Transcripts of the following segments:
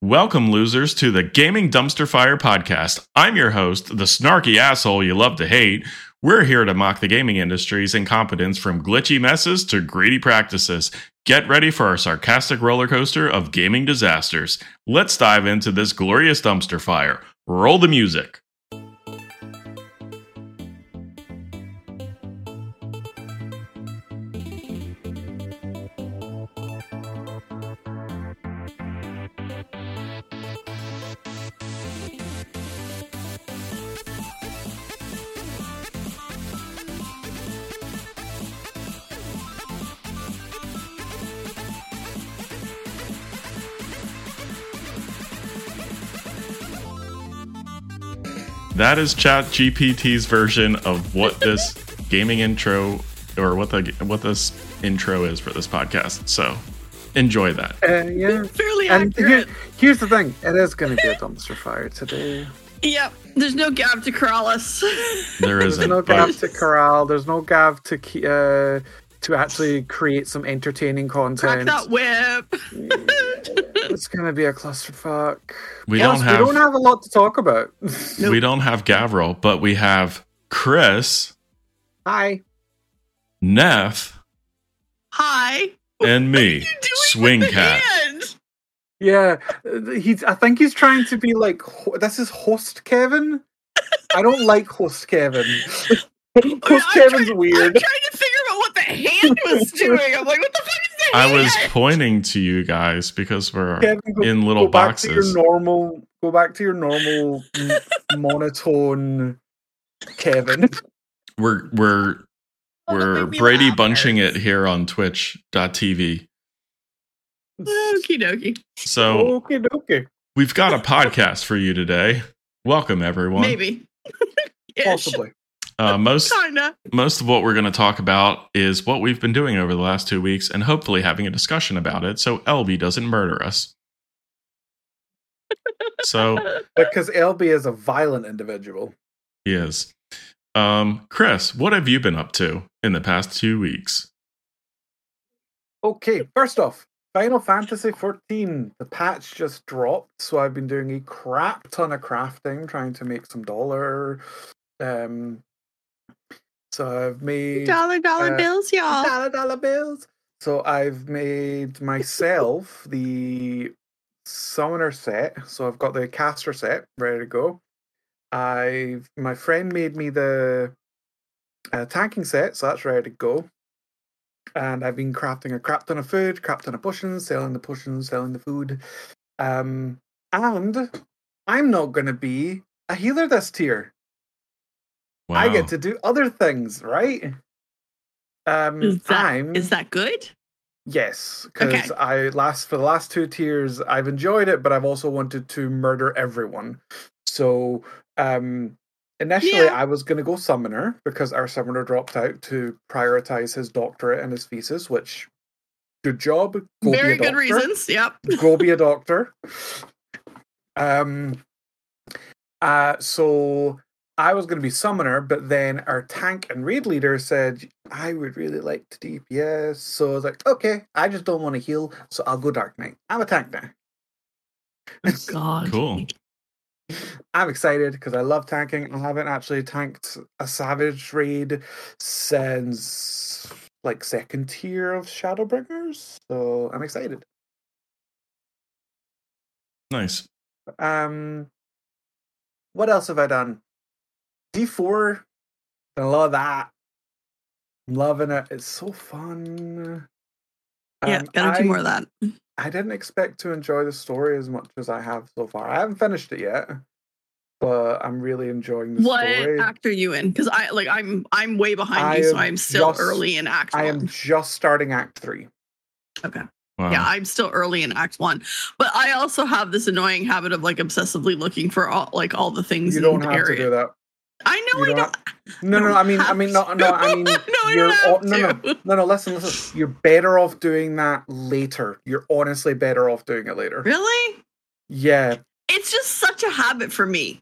Welcome, losers, to the Gaming Dumpster Fire podcast. I'm your host, the snarky asshole you love to hate. We're here to mock the gaming industry's incompetence from glitchy messes to greedy practices. Get ready for our sarcastic roller coaster of gaming disasters. Let's dive into this glorious dumpster fire. Roll the music. That is Chat GPT's version of what this gaming intro or what the what this intro is for this podcast. So enjoy that. Uh, yeah. Fairly And here, accurate. here's the thing: it is going to be a dumpster fire today. Yep. There's no gap to Corrales. There There's isn't. no gav to corral. There's no gav to uh, to actually create some entertaining content. Crack content. that whip. It's going to be a clusterfuck. we Plus, don't have we don't have a lot to talk about. we don't have Gavriil, but we have Chris, Hi. Neth, Hi. and me, Swing Cat. hand? Yeah, he's. I think he's trying to be like. This is host Kevin. I don't like host Kevin. host I'm Kevin's trying- I'm weird. trying to figure out what the hand was doing. I'm like, what the fuck the I hand? was pointing to you guys because we're Kevin, go, in little go back to boxes. your normal. Go back to your normal m- monotone, Kevin. We're we're Oh, we're made me Brady laugh, bunching it here on twitch.tv. Okie dokie. So okay, okay. we've got a podcast for you today. Welcome everyone. Maybe. Possibly. Uh, most Kinda. most of what we're going to talk about is what we've been doing over the last two weeks and hopefully having a discussion about it so LB doesn't murder us. So Because LB is a violent individual. he is. Um, Chris, what have you been up to in the past two weeks? Okay, first off, Final Fantasy 14. The patch just dropped, so I've been doing a crap ton of crafting, trying to make some dollar. Um, so I've made Dollar dollar uh, bills, y'all. dollar dollar bills. So I've made myself the summoner set. So I've got the caster set ready to go. I've my friend made me the uh, tanking set, so that's ready to go. And I've been crafting a crap ton of food, crap ton of potions, selling the potions, selling the food. Um, and I'm not going to be a healer this tier. Wow. I get to do other things, right? Um, Is that, I'm is that good? yes, because Okay. I last for the last two tiers, I've enjoyed it, but I've also wanted to murder everyone. So, um, initially, Yeah. I was going to go summoner because our summoner dropped out to prioritize his doctorate and his thesis, which good job. Go Very good reasons. Yep. go be a doctor. Um uh so I was gonna be summoner, but then our tank and raid leader said I would really like to DPS. So I was like, okay, I just don't want to heal, so I'll go Dark Knight. I'm a tank now. God. Cool. I'm excited because I love tanking. I haven't actually tanked a savage raid since like second tier of Shadowbringers. So I'm excited. Nice. Um, what else have I done? D4, I love that. I'm loving it. It's so fun. Yeah, Um, gotta I, do more of that. I didn't expect to enjoy the story as much as I have so far. I haven't finished it yet, but I'm really enjoying the What story. What act are you in? Because I like I'm I'm way behind I you, so I'm still just- early in Act I One. am just starting Act Three. Okay. Wow. Yeah, I'm still early in Act One, but I also have this annoying habit of like obsessively looking for all like all the things You in don't the have area. to do that. I know You I don't. No, no, no. I mean, I mean, no, no. I mean, no, you're have no, no, no, no. Listen, listen. You're better off doing that later. You're honestly better off doing it later. Really? Yeah, It's just such a habit for me.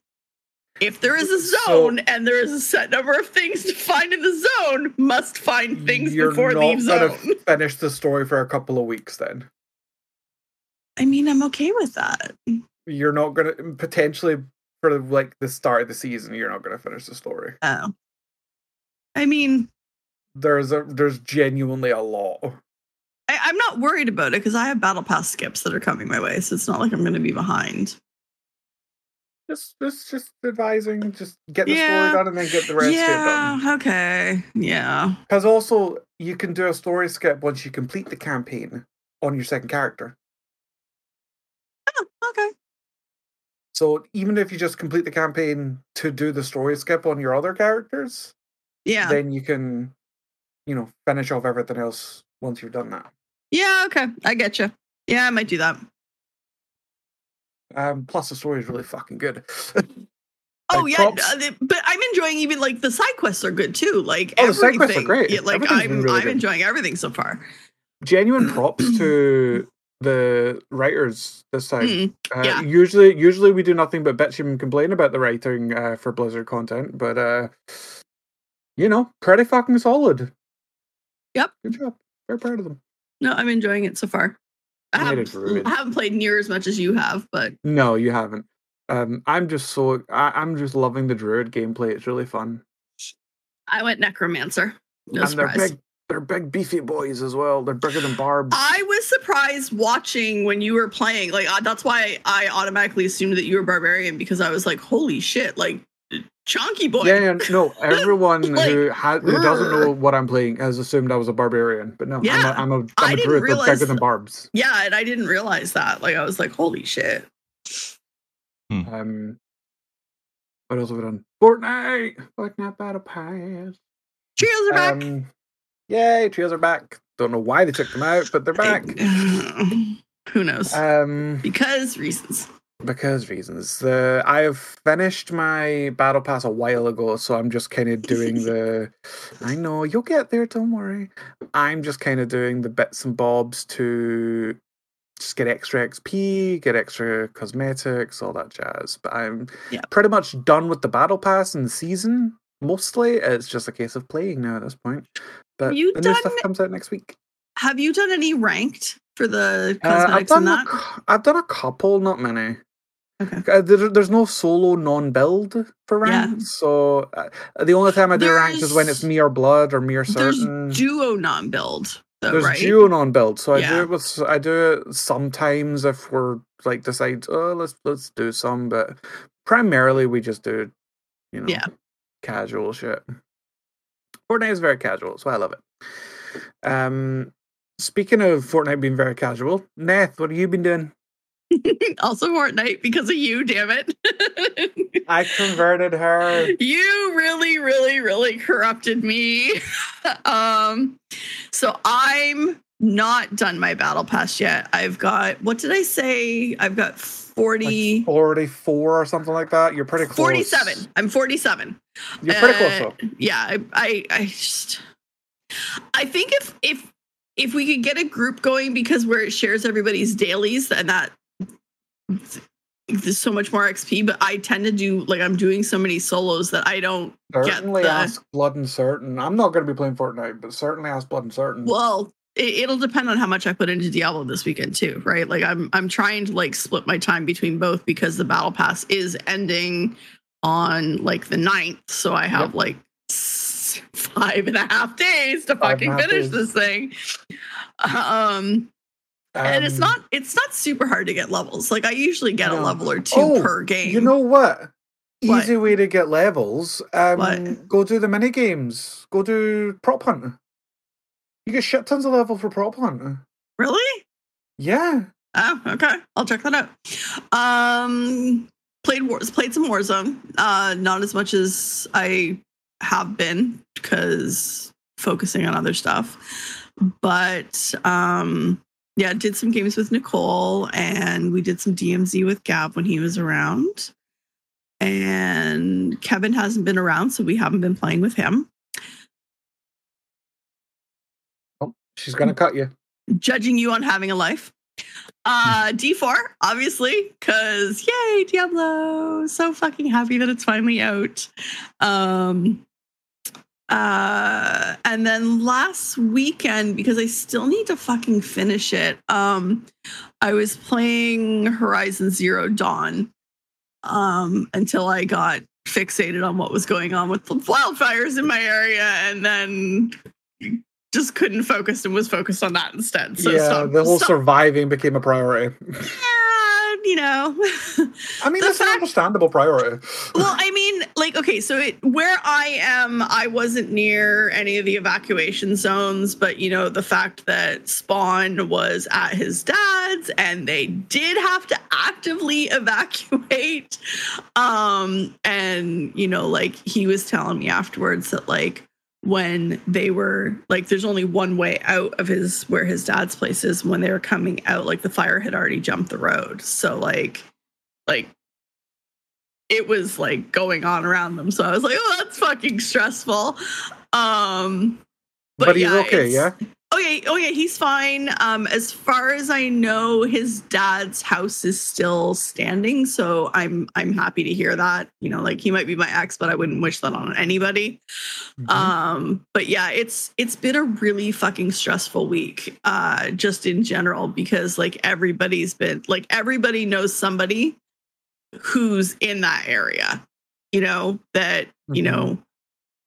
If there is a So- zone and there is a set number of things to find in the zone, must find things you're before not leave gonna zone. finish the story for a couple of weeks. Then I mean, I'm okay with that. You're not gonna potentially for like the start of the season. You're not gonna finish the story. Oh. I mean, There's a there's genuinely a lot. I, I'm not worried about it because I have battle pass skips that are coming my way, so it's not like I'm going to be behind. Just just just advising. Just get the Yeah. story done and then get the rest of it done. yeah. Okay. Yeah. Because also you can do a story skip once you complete the campaign on your second character. Oh, okay. So even if you just complete the campaign to do the story skip on your other characters, Yeah. then you can, you know, finish off everything else once you've done that. yeah. Okay. I get you. Yeah, I might do that. Um, plus the story is really fucking good. Oh Like, yeah, props- uh, but I'm enjoying even like the side quests are good too. Like Oh, the side quests are everything- great. Yeah, like I'm really I'm good. enjoying everything so far. Genuine props to the writers this time. Mm, Uh. Usually, usually we do nothing but bitch and complain about the writing uh, for Blizzard content, but uh, you know, pretty fucking solid. Yep. Good job. Very proud of them. No, I'm enjoying it so far. I haven't. I haven't played near as much as you have, but No, you haven't. Um, I'm just so I, I'm just loving the druid gameplay. It's really fun. I went necromancer. No and they're surprise. big, they're big beefy boys as well. They're bigger than Barb. I was surprised watching when you were playing. Like uh, that's why I automatically assumed that you were barbarian because I was like, "Holy shit!" Like chunky boy. yeah, yeah, no. Everyone Like, who ha- who doesn't know what I'm playing has assumed I was a barbarian, but no, Yeah, I'm a, I'm a, I I'm a druid that's realize- bigger than barbs. Yeah, and I didn't realize that. Like I was like, "Holy shit!" Um, what else have we done? Fortnite, Fortnite Battle Pass. Trios are back. Yay, trios are back. Don't know why they took them out, but they're back. Who knows? Um, because reasons. because reasons. The I have finished my battle pass a while ago, so I'm just kind of doing the. I know you'll get there. Don't worry. I'm just kind of doing the bits and bobs to just get extra XP, get extra cosmetics, all that jazz. But I'm Yeah. pretty much done with the battle pass and the season. Mostly, it's just a case of playing now at this point. But you the new stuff comes out next week. Have you done any ranked for the Uh, I've done and a that? cou- I've done a couple, not many. Okay. Uh, there, there's no solo non-build for Yeah. ranked, so uh, the only time I do ranked is when it's me or blood or me or certain. There's duo non-build though, There's right? duo non-build, so I do it with I do it sometimes if we're like decide oh let's let's do some, but primarily we just do you know Yeah. casual shit. Fortnite is very casual, so I love it. Um, speaking of Fortnite being very casual, Neth, what have you been doing? also Fortnite because of you, damn it. I converted her. you really, really, really corrupted me. um, so I'm not done my battle pass yet. I've got what did I say? I've got 40 like 44 or something like that. You're pretty close. 47. I'm 47. You're pretty close Uh, though. yeah I, I i just i think if if if we could get a group going because where it shares everybody's dailies and that there's so much more xp but i tend to do like i'm doing so many solos that i don't get Certainly the- ask Blood and Certain. I'm not going to be playing Fortnite, but certainly ask Blood and Certain. well it'll depend on how much i put into diablo this weekend too right like i'm i'm trying to like split my time between both because the battle pass is ending on like the 9th so i have Yep. like five and a half days to Five fucking finish days. this thing um and it's Um, not it's not super hard to get levels like i usually get a level or two Oh, per game You know what? What? Easy way to get levels. Um, What? Go do the mini games. Go do prop hunt. You get shit tons of level for prop hunt. really Yeah. Oh, okay. I'll check that out. Um, played wars, played some Warzone. Uh, not as much as I have been because focusing on other stuff. But um, yeah, did some games with Nicole, and we did some DMZ with Gav when he was around. And Kevin hasn't been around, so we haven't been playing with him. Oh, she's going to cut you. judging you on having a life. Uh, D4, obviously, because yay, Diablo! So fucking happy that it's finally out. Um, Uh, and then last weekend, because I still need to fucking finish it, um, I was playing Horizon Zero Dawn um, until I got fixated on what was going on with the wildfires in my area, and then just couldn't focus and was focused on that instead. So yeah, stop- the whole stop- surviving became a priority. yeah, you know. I mean, that's an understandable priority. well, I mean, like, okay, so it, where I am, I wasn't near any of the evacuation zones, but you know, the fact that Spawn was at his dad's and they did have to actively evacuate. Um, and you know, like he was telling me afterwards that like when they were like there's only one way out of his where his dad's place is when they were coming out like the fire had already jumped the road. So like like it was like going on around them. So i was like oh that's fucking stressful. Um But, he's yeah, okay, yeah? Oh yeah, oh yeah, he's fine. Um, as far as I know, his dad's house is still standing, so I'm I'm happy to hear that. You know, like he might be my ex, but I wouldn't wish that on anybody. Mhm. Um, but yeah, it's it's been a really fucking stressful week, uh, just in general, because like everybody's been like everybody knows somebody who's in that area, you know, that, you Mhm. know,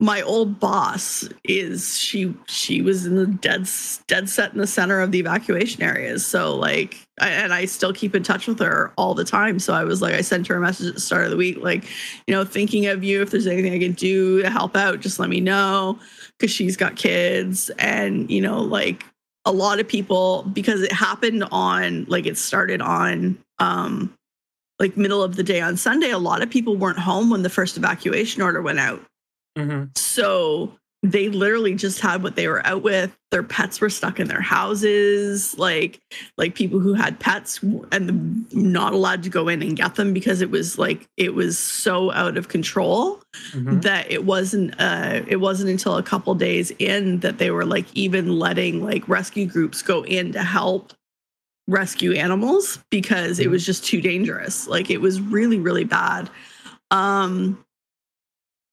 my old boss is she she was in the dead dead set in the center of the evacuation areas. So like and i still keep in touch with her all the time. So i was like i sent her a message at the start of the week like you know thinking of you if there's anything i can do to help out just let me know because she's got kids. And you know like a lot of people because it happened on like it started on um like middle of the day on sunday a lot of people weren't home when the first evacuation order went out Mhm. so they literally just had what they were out with. Their pets were stuck in their houses, like like people who had pets and not allowed to go in and get them because it was like it was so out of control Mhm. that it wasn't uh it wasn't until a couple days in that they were like even letting like rescue groups go in to help rescue animals because it Mhm. was just too dangerous like it was really really bad um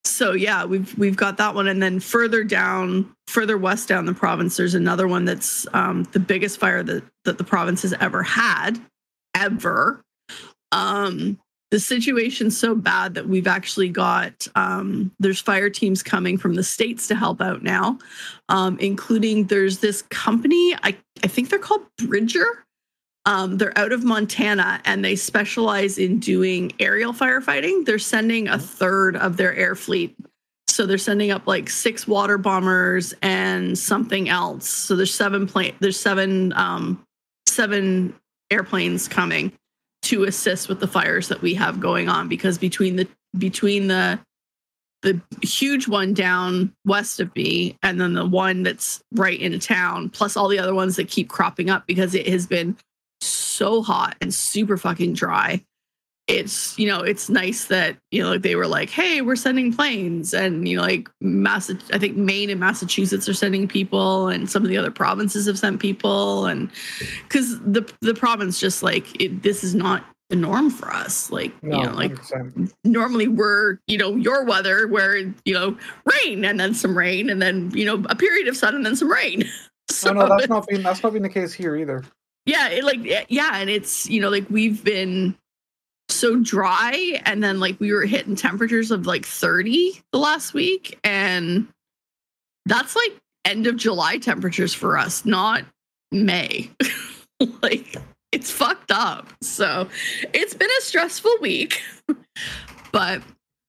so yeah we've we've got that one. And then further down further west down the province there's another one that's um the biggest fire that that the province has ever had ever. Um the situation's so bad that we've actually got um, there's fire teams coming from the states to help out now. Um, including there's this company I, I think they're called bridger um, they're out of montana and they specialize in doing aerial firefighting. They're sending a third of their air fleet. So they're sending up like six water bombers and something else. So there's seven plane there's seven um, seven airplanes coming to assist with the fires that we have going on because between the between the the huge one down west of me and then the one that's right in town plus all the other ones that keep cropping up because it has been so hot and super fucking dry. It's you know it's nice that you know like they were like hey we're sending planes. And you know like Mass i think maine and massachusetts are sending people and some of the other provinces have sent people. And because the the province just like it, this is not the norm for us. Like No, you know like 100%. normally we're you know your weather where you know rain and then some rain and then you know a period of sun and then some rain. So no, no, that's not been that's not been the case here either. Yeah it like eh, yeah and it's you know like we've been so dry and then like we were hitting temperatures of like 30 the last week and that's like end of july temperatures for us not may. Like it's fucked up. So it's been a stressful week but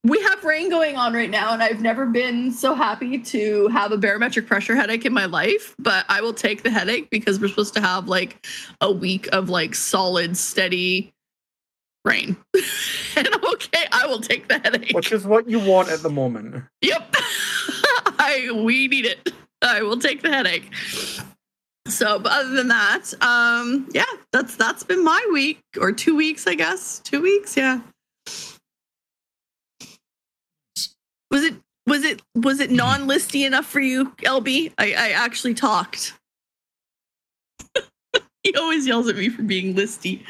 we have rain going on right now and i've never been so happy to have a barometric pressure headache in my life but i will take the headache because we're supposed to have like a week of like solid steady rain and i'm okay i will take the headache Which is what you want at the moment. Yep. I we need it. I will take the headache. So, but other than that, um, yeah, that's that's been my week or two weeks, I guess. Two weeks, yeah. Was it was it was it non-listy enough for you, LB? I, I actually talked. he always yells at me for being listy.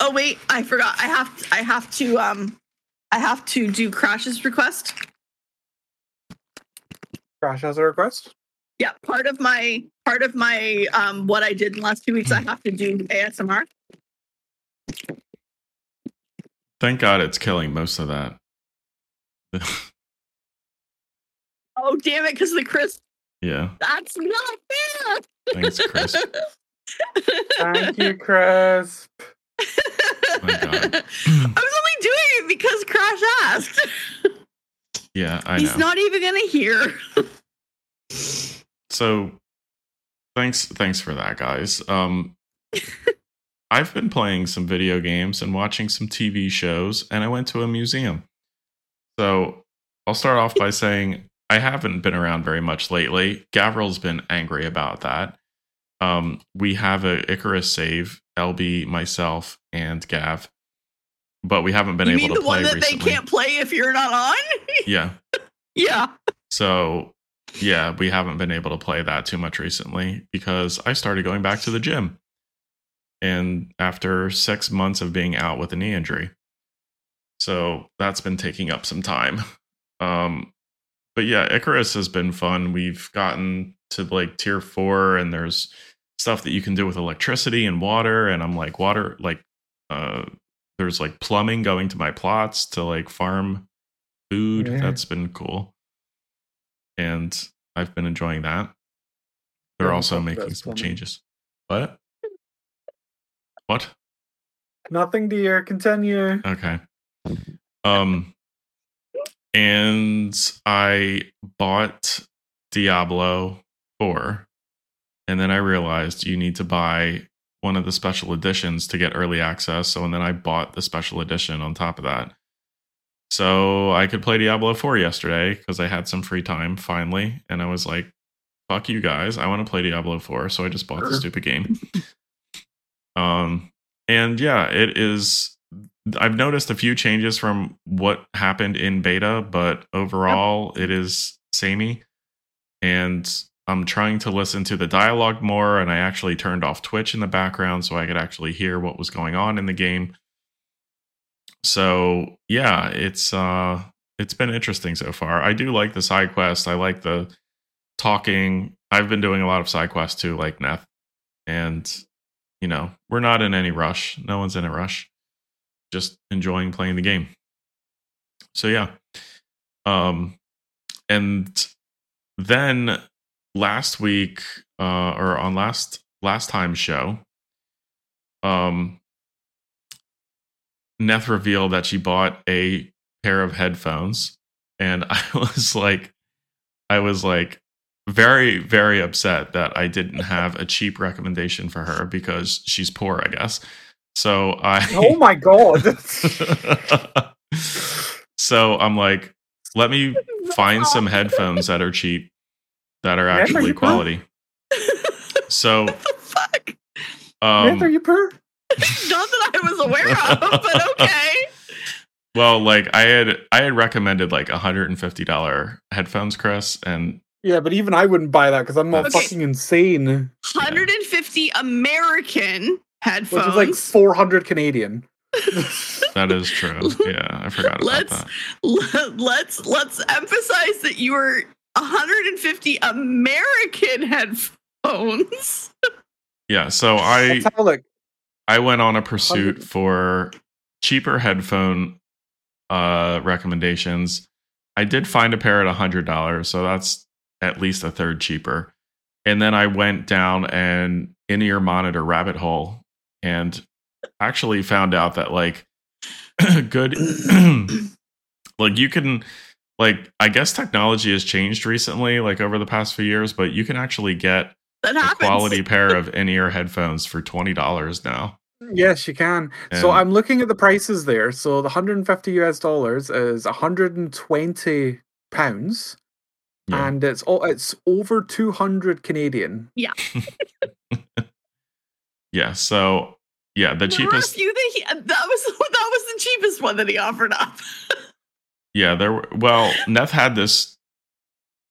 Oh wait, I forgot. I have I have to um I have to do Crash's request. Crash has a request. Yeah, part of my part of my um what I did in the last two weeks, I have to do ASMR. Thank God it's killing most of that. Oh damn it, because the crisp. yeah. That's not fair. Thanks, Chris. Thank you, Chris. My God. I was only doing it because Crash asked. yeah, I He's know. not even gonna hear. so thanks thanks for that, guys. Um I've been playing some video games and watching some TV shows, and I went to a museum. So I'll start off by saying I haven't been around very much lately. Gavriil's been angry about that. Um, we have a Icarus save, LB, myself, and Gav, but we haven't been you able mean to the play one that recently. they can't play if you're not on? Yeah. yeah. So, yeah, we haven't been able to play that too much recently because I started going back to the gym. And after six months of being out with a knee injury. So that's been taking up some time. Um, but yeah, Icarus has been fun. We've gotten to like tier four, and there's stuff that you can do with electricity and water. And I'm like, water, like, uh, there's like plumbing going to my plots to like farm food. Yeah. That's been cool. And I've been enjoying that. They're also making some plumbing. changes. What? What? Nothing, dear. Continue. Okay. Um and I bought Diablo 4 and then I realized you need to buy one of the special editions to get early access. So and then I bought the special edition on top of that. So I could play Diablo 4 yesterday because I had some free time finally and I was like fuck you guys, I want to play Diablo 4, so I just bought the stupid game. um and yeah, it is I've noticed a few changes from what happened in beta, but overall it is samey. And I'm trying to listen to the dialogue more, and I actually turned off Twitch in the background so I could actually hear what was going on in the game. So yeah, it's uh it's been interesting so far. I do like the side quest. I like the talking. I've been doing a lot of side quests too, like Neth. And you know, we're not in any rush. No one's in a rush just enjoying playing the game. So yeah. Um and then last week uh or on last last time's show um Neth revealed that she bought a pair of headphones and I was like I was like very very upset that I didn't have a cheap recommendation for her because she's poor I guess. So I Oh my god. so I'm like, let me find some headphones that are cheap, that are actually you can. quality. So, what the fuck? Neth, are um, you poor? Not that I was aware of, but okay. well, like I had, I had recommended like $150 headphones, Chris, and Yeah, but even I wouldn't buy that because I'm not Okay. fucking insane. 150 American Which is like 400 Canadian. that is true. Yeah, I forgot about Let's- that. Let- let's let's emphasize that you were 150 American headphones. Yeah, so I like I went on a pursuit 100. for cheaper headphone uh recommendations. I did find a pair at a hundred dollars, so that's at least a third cheaper. And then I went down an in-ear monitor rabbit hole and actually found out that like good like you can like I guess technology has changed recently, like over the past few years, but you can actually get a quality pair of in-ear headphones for twenty dollars now. yes, you can. so I'm looking at the prices there. So the 150 US dollars is 120 pounds, Yeah. and it's all it's over 200 Canadian. Yeah, so yeah, the There were a cheapest few that he, that was that was the cheapest one that he offered up. yeah, there were well, Neth had this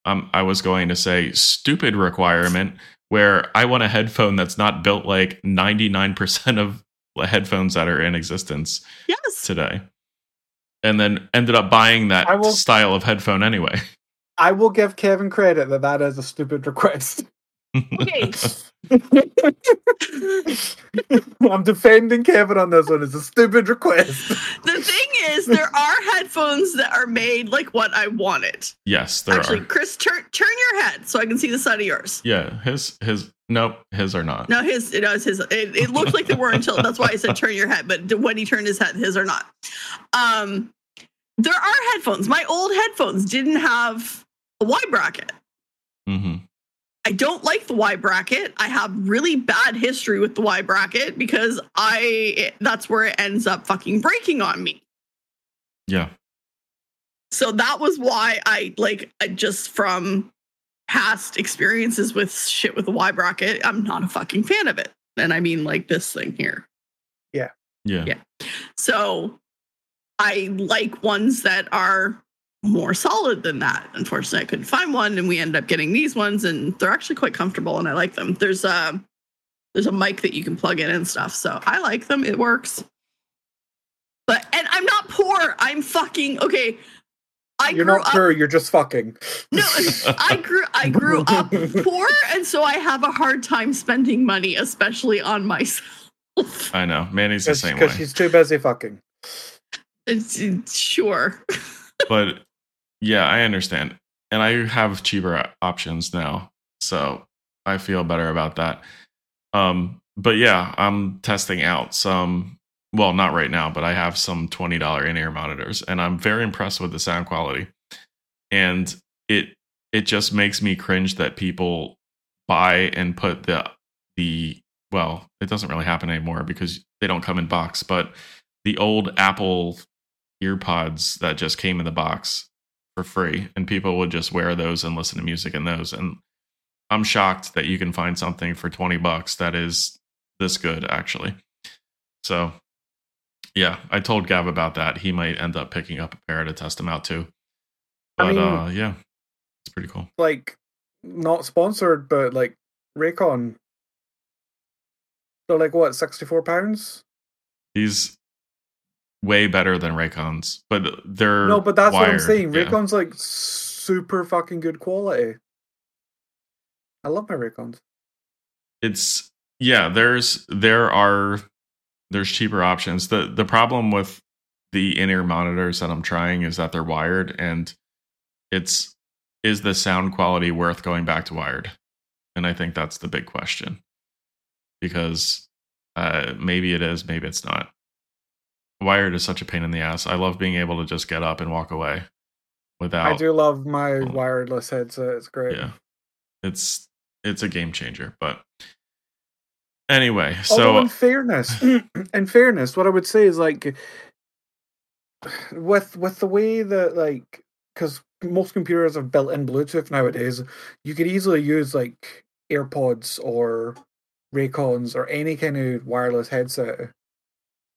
um I was going to say stupid requirement where I want a headphone that's not built like 99% of the headphones that are in existence Yes. today. And then ended up buying that will- style of headphone anyway. I will give Kevin credit that that is a stupid request. Okay. I'm defending Kevin on this one. It's a stupid request. the thing is, there are headphones that are made like what I wanted. yes, there Actually, are. Chris, turn turn your head so I can see the side of yours. Yeah, his his nope, his are not. No, his it was his. It, it looked like they were until that's why I said turn your head. But when he turned his head, his are not. Um, there are headphones. My old headphones didn't have a Y bracket. hmm I don't like the Y bracket. I have really bad history with the Y bracket because I that's where it ends up fucking breaking on me. Yeah. So that was why I like I just from past experiences with shit with the Y bracket, I'm not a fucking fan of it. And I mean like this thing here. Yeah. Yeah. Yeah. So I like ones that are more solid than that. Unfortunately, I couldn't find one, and we ended up getting these ones, and they're actually quite comfortable, and I like them. There's a there's a mic that you can plug in and stuff, so I like them. It works. But and I'm not poor. I'm fucking okay. I You're grew not up. poor. You're just fucking. No, I grew I grew up poor, and so I have a hard time spending money, especially on myself. I know. Manny's the same way. Because she's too busy fucking. It's, it's- sure. but yeah, I understand. And I have cheaper options now. So I feel better about that. Um, but yeah, I'm testing out some well, not right now, but I have some $20 in-ear monitors and I'm very impressed with the sound quality. And it it just makes me cringe that people buy and put the the well, it doesn't really happen anymore because they don't come in box, but the old Apple earpods that just came in the box for free and people would just wear those and listen to music in those. And i'm shocked that you can find something for 20 bucks that is this good actually. So yeah i told gav about that. He might end up picking up a pair to test them out too. I but mean- uh yeah it's pretty cool. Like, not sponsored, but like Raycon. They're like what, sixty four pounds? these way better than raycons but they're No, but that's what I'm wired, saying. yeah. Raycon's like super fucking good quality. I love my Raycons. it's yeah there's there are there's cheaper options the the problem with the in-ear monitors that i'm trying is that they're wired and it's is the sound quality worth going back to wired and i think that's the big question because uh maybe it is maybe it's not wired is such a pain in the ass i love being able to just get up and walk away without I do love my Oh. wireless headset. It's great. yeah it's it's a game changer but anyway Although so in fairness, in fairness, what I would say is like with with the way that like because most computers have built-in Bluetooth nowadays, you could easily use like AirPods or Raycons or any kind of wireless headset.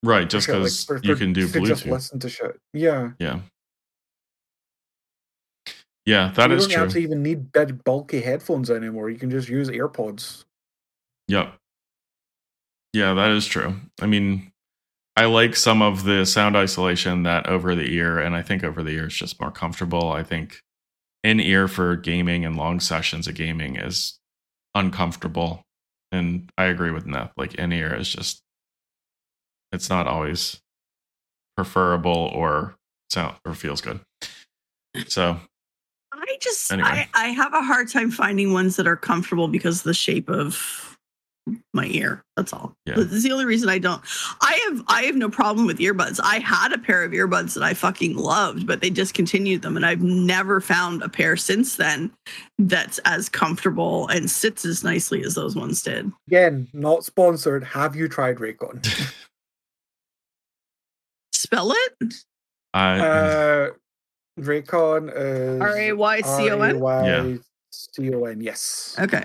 Right just shit, like, because you can do to just bluetooth listen to shit. Yeah, yeah yeah that you is don't true actually even need big bulky headphones anymore. You can just use AirPods. Yep. Yeah, that is true. I mean, I like some of the sound isolation that over the ear, and I think over the ear is just more comfortable. I think in ear for gaming and long sessions of gaming is uncomfortable. And I agree with Neth. Like in ear is just, it's not always preferable or sound or feels good. So, I just Anyway. I, I have a hard time finding ones that are comfortable because of the shape of my ear. That's all. Yeah. That's the only reason I don't. I have I have no problem with earbuds. I had a pair of earbuds that I fucking loved, but they discontinued them, and I've never found a pair since then that's as comfortable and sits as nicely as those ones did. Again, not sponsored. Have you tried Raycon? Spell it I, uh, Raycon is R A Y C O N. R-A-Y-C-O-N, Yes. Okay.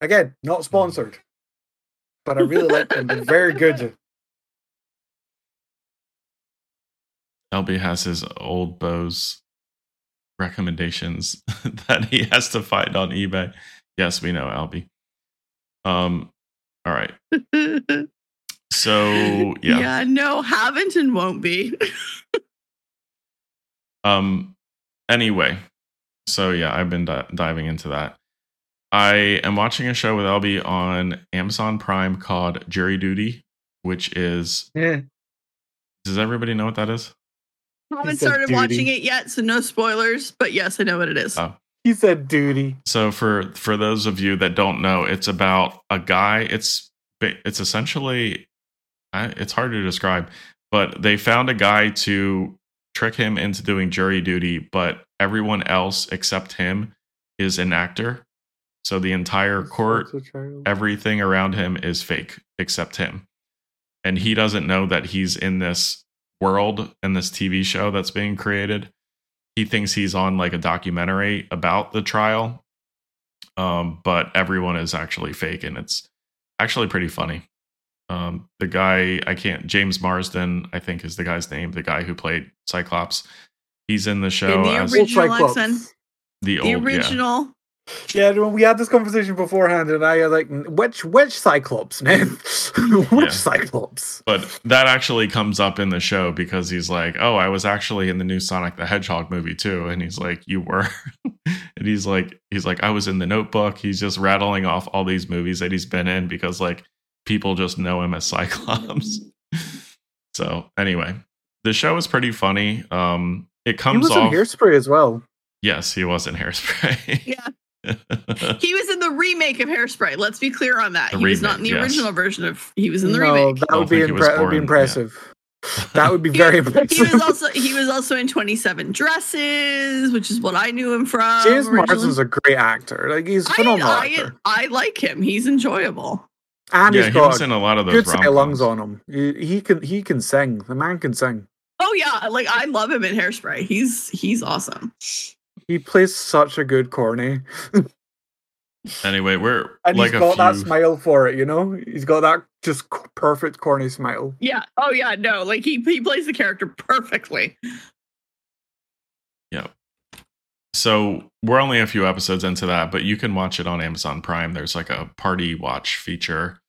Again, not sponsored. But I really like them. They're very good. LB has his old Bose recommendations that he has to find on eBay. Yes, we know LB. Um, all right. So yeah, yeah, no, haven't and won't be. Um. Anyway, so yeah, I've been di- diving into that. I am watching a show with LB on Amazon Prime called Jury Duty, which is. Yeah. Does everybody know what that is? I haven't started duty. watching it yet, so no spoilers. But yes, I know what it is. Oh. He said duty. So for for those of you that don't know, it's about a guy. It's it's essentially I- it's hard to describe, but they found a guy to trick him into doing jury duty, but everyone else except him is an actor. So the entire court, Such a child. everything around him is fake except him. And he doesn't know that he's in this world in this TV show that's being created. He thinks he's on like a documentary about the trial. Um, but everyone is actually fake and it's actually pretty funny. Um, the guy I can't James Marsden, I think is the guy's name, the guy who played Cyclops. He's in the show In the as original Cyclops. X-Men. the The old yeah. original. Yeah, when we had this conversation beforehand, and I was like, which which Cyclops, man? which Yeah. Cyclops? But that actually comes up in the show because he's like, "Oh, I was actually in the new Sonic the Hedgehog movie too," and he's like, "You were," and he's like, "He's like, I was in the Notebook." He's just rattling off all these movies that he's been in because like people just know him as Cyclops. so anyway, the show is pretty funny. Um, it He comes was in. Hairspray as well. yes, he was in Hairspray. Yeah. He was in the remake of Hairspray. Let's be clear on that. The he was not in the yes. original version of. He was in the no, remake. that would be, think he was impre- that would be born- impressive. That would be very He impressive. was also he was also in Twenty Seven Dresses, which is what I knew him from. James originally. Marsden's a great actor. Like he's a phenomenal I, actor, I, I like him. He's enjoyable. And yeah, he's he was got in a lot of those good set of lungs on him. He, he can he can sing. The man can sing. Oh yeah, like I love him in Hairspray. He's he's awesome. He plays such a good corny, Anyway, we're and like he's a got that smile for it. You know, he's got that just perfect corny smile. Yeah. Oh yeah. No, like he he plays the character perfectly. So we're only a few episodes into that, but you can watch it on Amazon Prime. There's like a party watch feature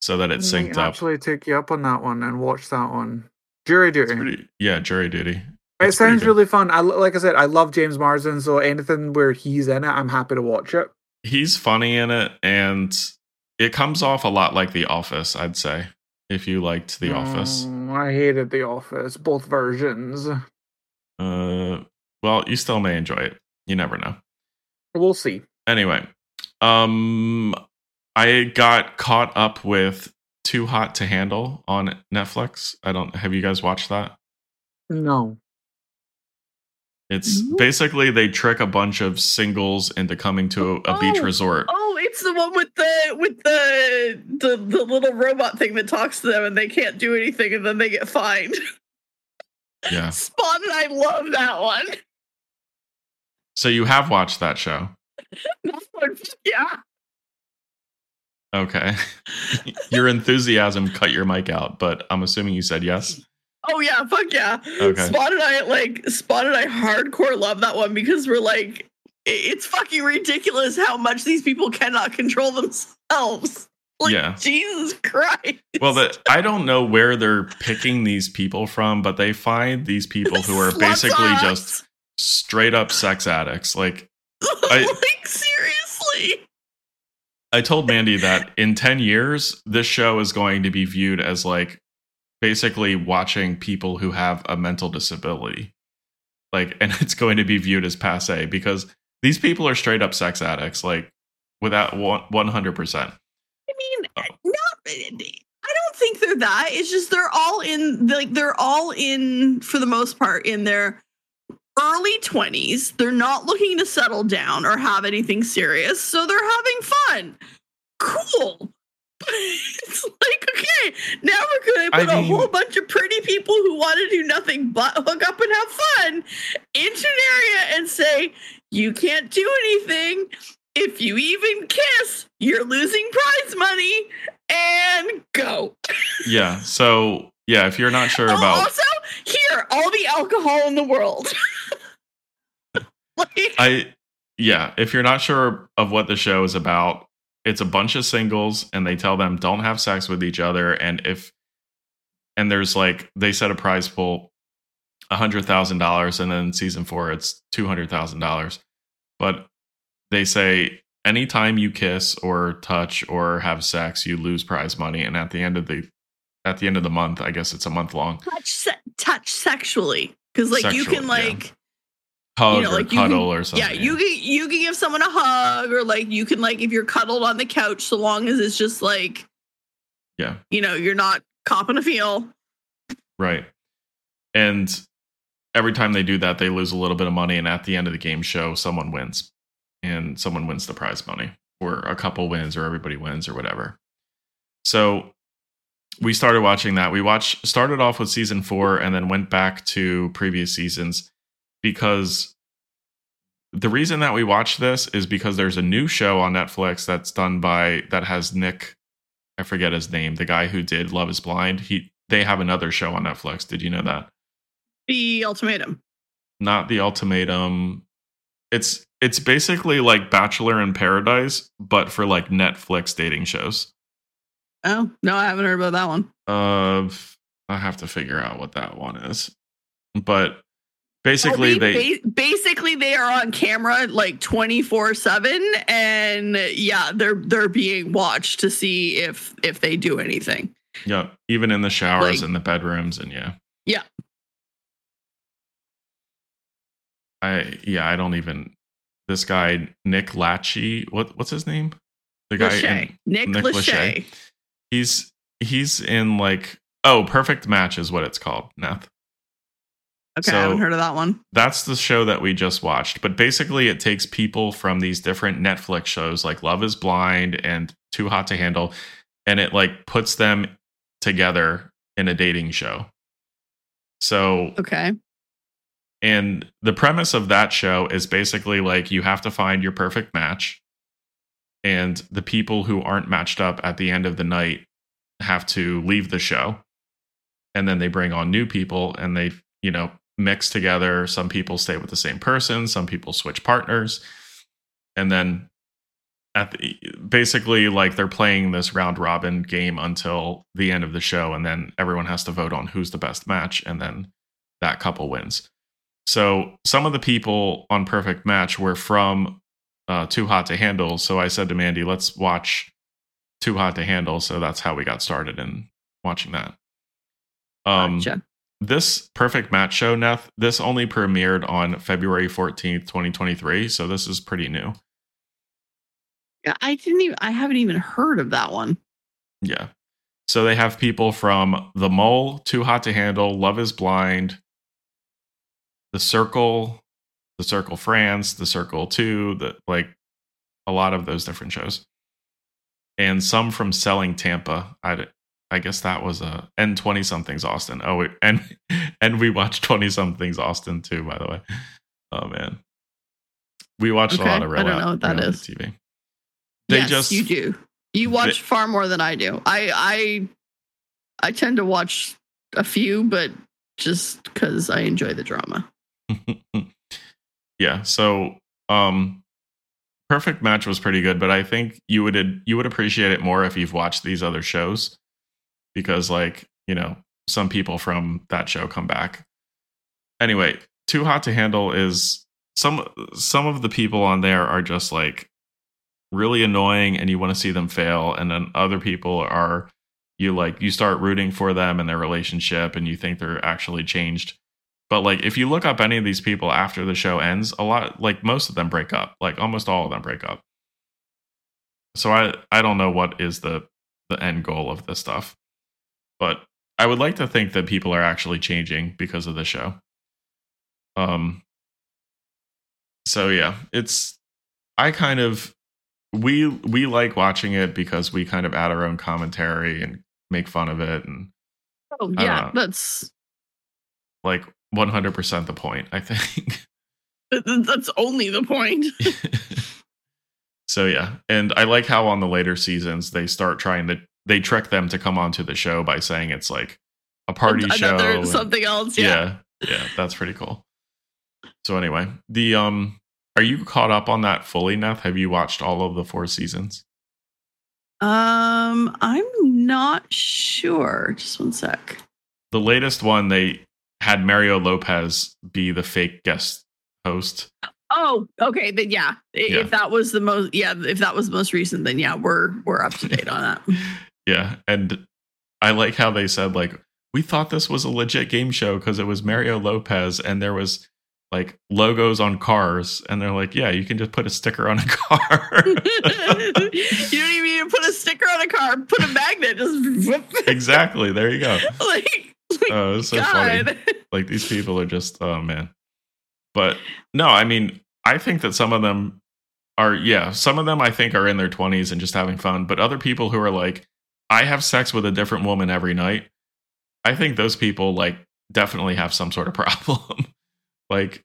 so that it's synced up. Actually, take you up on that one and watch that one. Jury duty. Pretty, yeah, jury duty. It it's pretty sounds really fun. I like I said, I love James Marsden, so anything where he's in it, I'm happy to watch it. He's funny in it, and it comes off a lot like The Office, I'd say, if you liked The Office. Mm, I hated The Office, both versions. Uh, well, you still may enjoy it. You never know. We'll see. Anyway, um, I got caught up with Too Hot to Handle on Netflix. I don't. Have you guys watched that? No. It's Mhm. basically they trick a bunch of singles into coming to a, a beach Oh. resort. Oh, it's the one with the with the, the the little robot thing that talks to them and they can't do anything and then they get fined. Yeah. Spawn and I love that one. So you have watched that show. Yeah. Okay. your enthusiasm cut your mic out, but I'm assuming you said yes. Oh yeah, fuck yeah. Okay. And I like and I hardcore love that one because we're like it's fucking ridiculous how much these people cannot control themselves. Like Yeah. Jesus Christ. Well, the, I don't know where they're picking these people from, but they find these people who are basically just us. Straight up sex addicts. Like I- like seriously. I told Mandy that in 10 years, this show is going to be viewed as like basically watching people who have a mental disability. Like, and it's going to be viewed as passe because these people are straight up sex addicts, like without 100%. I mean, not. I don't think they're that. It's just they're all in. Like they're all in for the most part in their early twenties. They're not looking to settle down or have anything serious, so they're having fun. Cool. it's like okay, now we're going to I put a whole bunch of pretty people who want to do nothing but hook up and have fun into an area and say you can't do anything if you even kiss, you're losing prize money and go. Yeah. So, yeah, if you're not sure Oh, about, also, here, all the alcohol in the world. like, I, yeah, if you're not sure of what the show is about, it's a bunch of singles and they tell them don't have sex with each other. And if, and there's like, they set a prize pool hundred thousand dollars, and then season four it's two hundred thousand dollars. But they say anytime you kiss or touch or have sex, you lose prize money, and at the end of the at the end of the month, I guess it's a month long. Touch, se- touch sexually, because like you can yeah. Hug know, or like, you cuddle can- or something. yeah, you can you can give someone a hug or like you can like if you're cuddled on the couch, so long as it's just like Yeah. you know you're not copping a feel. Right. And every time they do that, they lose a little bit of money. And at the end of the game show, someone wins. And someone wins the prize money, or a couple wins, or everybody wins, or whatever. So we started watching that. We watched, started off with season four and then went back to previous seasons because the reason that we watch this is because there's a new show on Netflix that's done by, that has Nick, I forget his name, the guy who did Love is Blind. He, they have another show on Netflix. Did you know that? The ultimatum. Not the ultimatum. It's it's basically like Bachelor in Paradise, but for like Netflix dating shows. Oh no, I haven't heard about that one. Uh, I have to figure out what that one is. But basically, they ba- basically they are on camera like 24/7 and yeah, they're they're being watched to see if if they do anything. yeah, even in the showers Like- and the bedrooms, and yeah, Yeah. I yeah, I don't even. This guy Nick Lachey, what what's his name? The guy in- Nick, Nick Lachey. Lachey. he's he's in like oh, Perfect Match is what it's called. Neth. Okay, I haven't heard of that one. That's the show that we just watched. But basically, it takes people from these different Netflix shows like Love is Blind and Too Hot to Handle, and it like puts them together in a dating show. So, Okay. and the premise of that show is basically like you have to find your perfect match, and the people who aren't matched up at the end of the night have to leave the show. And then they bring on new people and they, you know, mix together. Some people stay with the same person, some people switch partners. And then at the, basically like they're playing this round robin game until the end of the show and then everyone has to vote on who's the best match and then that couple wins. So some of the people on Perfect Match were from uh, Too Hot to Handle. So I said to Mandy, let's watch Too Hot to Handle. So that's how we got started in watching that. Um, Gotcha. This Perfect Match show, Neth, this only premiered on February 14th, 2023. So this is pretty new. Yeah, I didn't even I haven't even heard of that one. Yeah. So they have people from The Mole, Too Hot to Handle, Love is Blind, The Circle, The Circle France, The Circle 2, the like a lot of those different shows. And some from Selling Tampa. I I guess that was a and 20 somethings Austin. Oh, and and we watched 20 somethings Austin too, by the way. Oh man. We watched Okay, a lot of I don't know what that is. TV. They yes, just you do. You watch far more than I do. I I I tend to watch a few, but just because I enjoy the drama. yeah so um perfect match was pretty good but i think you would you would appreciate it more if you've watched these other shows because like you know some people from that show come back. Anyway too hot to handle is some some of the people on there are just like really annoying and you want to see them fail and then other people are you like you start rooting for them and their relationship and you think they're actually changed. But like if you look up any of these people after the show ends a lot like most of them break up like almost all of them break up. So i i don't know what is the the end goal of this stuff but i would like to think that people are actually changing because of the show. Um so yeah it's i kind of we we like watching it because we kind of add our own commentary and make fun of it and Oh yeah, that's like 100% the point i think. That's only the point. so yeah and i like how on the later seasons they start trying to they trick them to come onto the show by saying it's like a party show Another and- something else. yeah. Yeah. yeah that's pretty cool so anyway the um are you caught up on that fully Neth? have you watched all of the four seasons Um, I'm not sure. Just one sec. the latest one they had Mario Lopez be the fake guest host. Oh, okay. Then yeah. Yeah. If that was the most, yeah, if that was the most recent, then yeah, we're we're up to date on that. Yeah, and I like how they said like we thought this was a legit game show because it was Mario Lopez and there was like logos on cars and they're like, yeah, you can just put a sticker on a car. you don't even need to put a sticker on a car. Put a magnet. Just exactly. There you go. like, like Oh, it's so funny. Like these people are just oh man. But no, I mean, I think that some of them are yeah, some of them I think are in their 20s and just having fun, but other people who are like I have sex with a different woman every night. I think those people like definitely have some sort of problem. like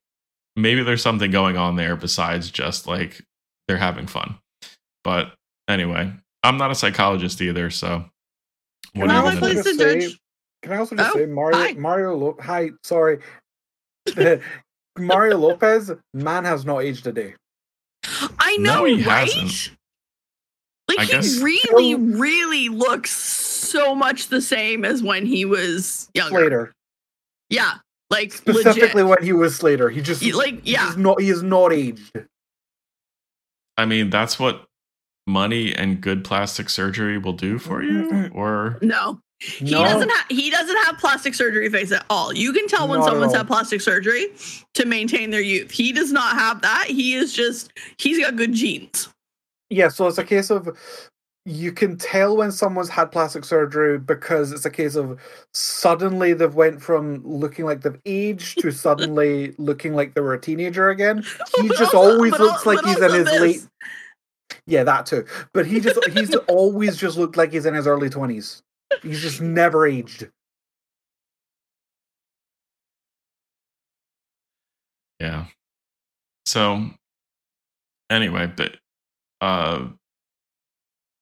maybe there's something going on there besides just like they're having fun. But anyway, I'm not a psychologist either, so what Can are I you also gonna place do? just say- judge. Can I also just Oh, say Mario hi. Mario Lo- hi, sorry. Mario Lopez, man has not aged a day. I know, No, he right? hasn't. Like I he guess- really, really looks so much the same as when he was younger. Slater. Yeah, like Specifically legit. when he was Slater. He just He- like, yeah. he's not he is not aged. I mean, that's what money and good plastic surgery will do for you or No, he No. doesn't have. He doesn't have plastic surgery face at all. You can tell when Not someone's all. had plastic surgery to maintain their youth. He does not have that. He is just. He's got good genes. Yeah, so it's a case of you can tell when someone's had plastic surgery because it's a case of suddenly they've went from looking like they've aged to suddenly looking like they were a teenager again. He But just also- always looks al- like he's in his this. late Yeah, that too. But he just he's always just looked like he's in his early twenties. He's just never aged. yeah. So anyway, but uh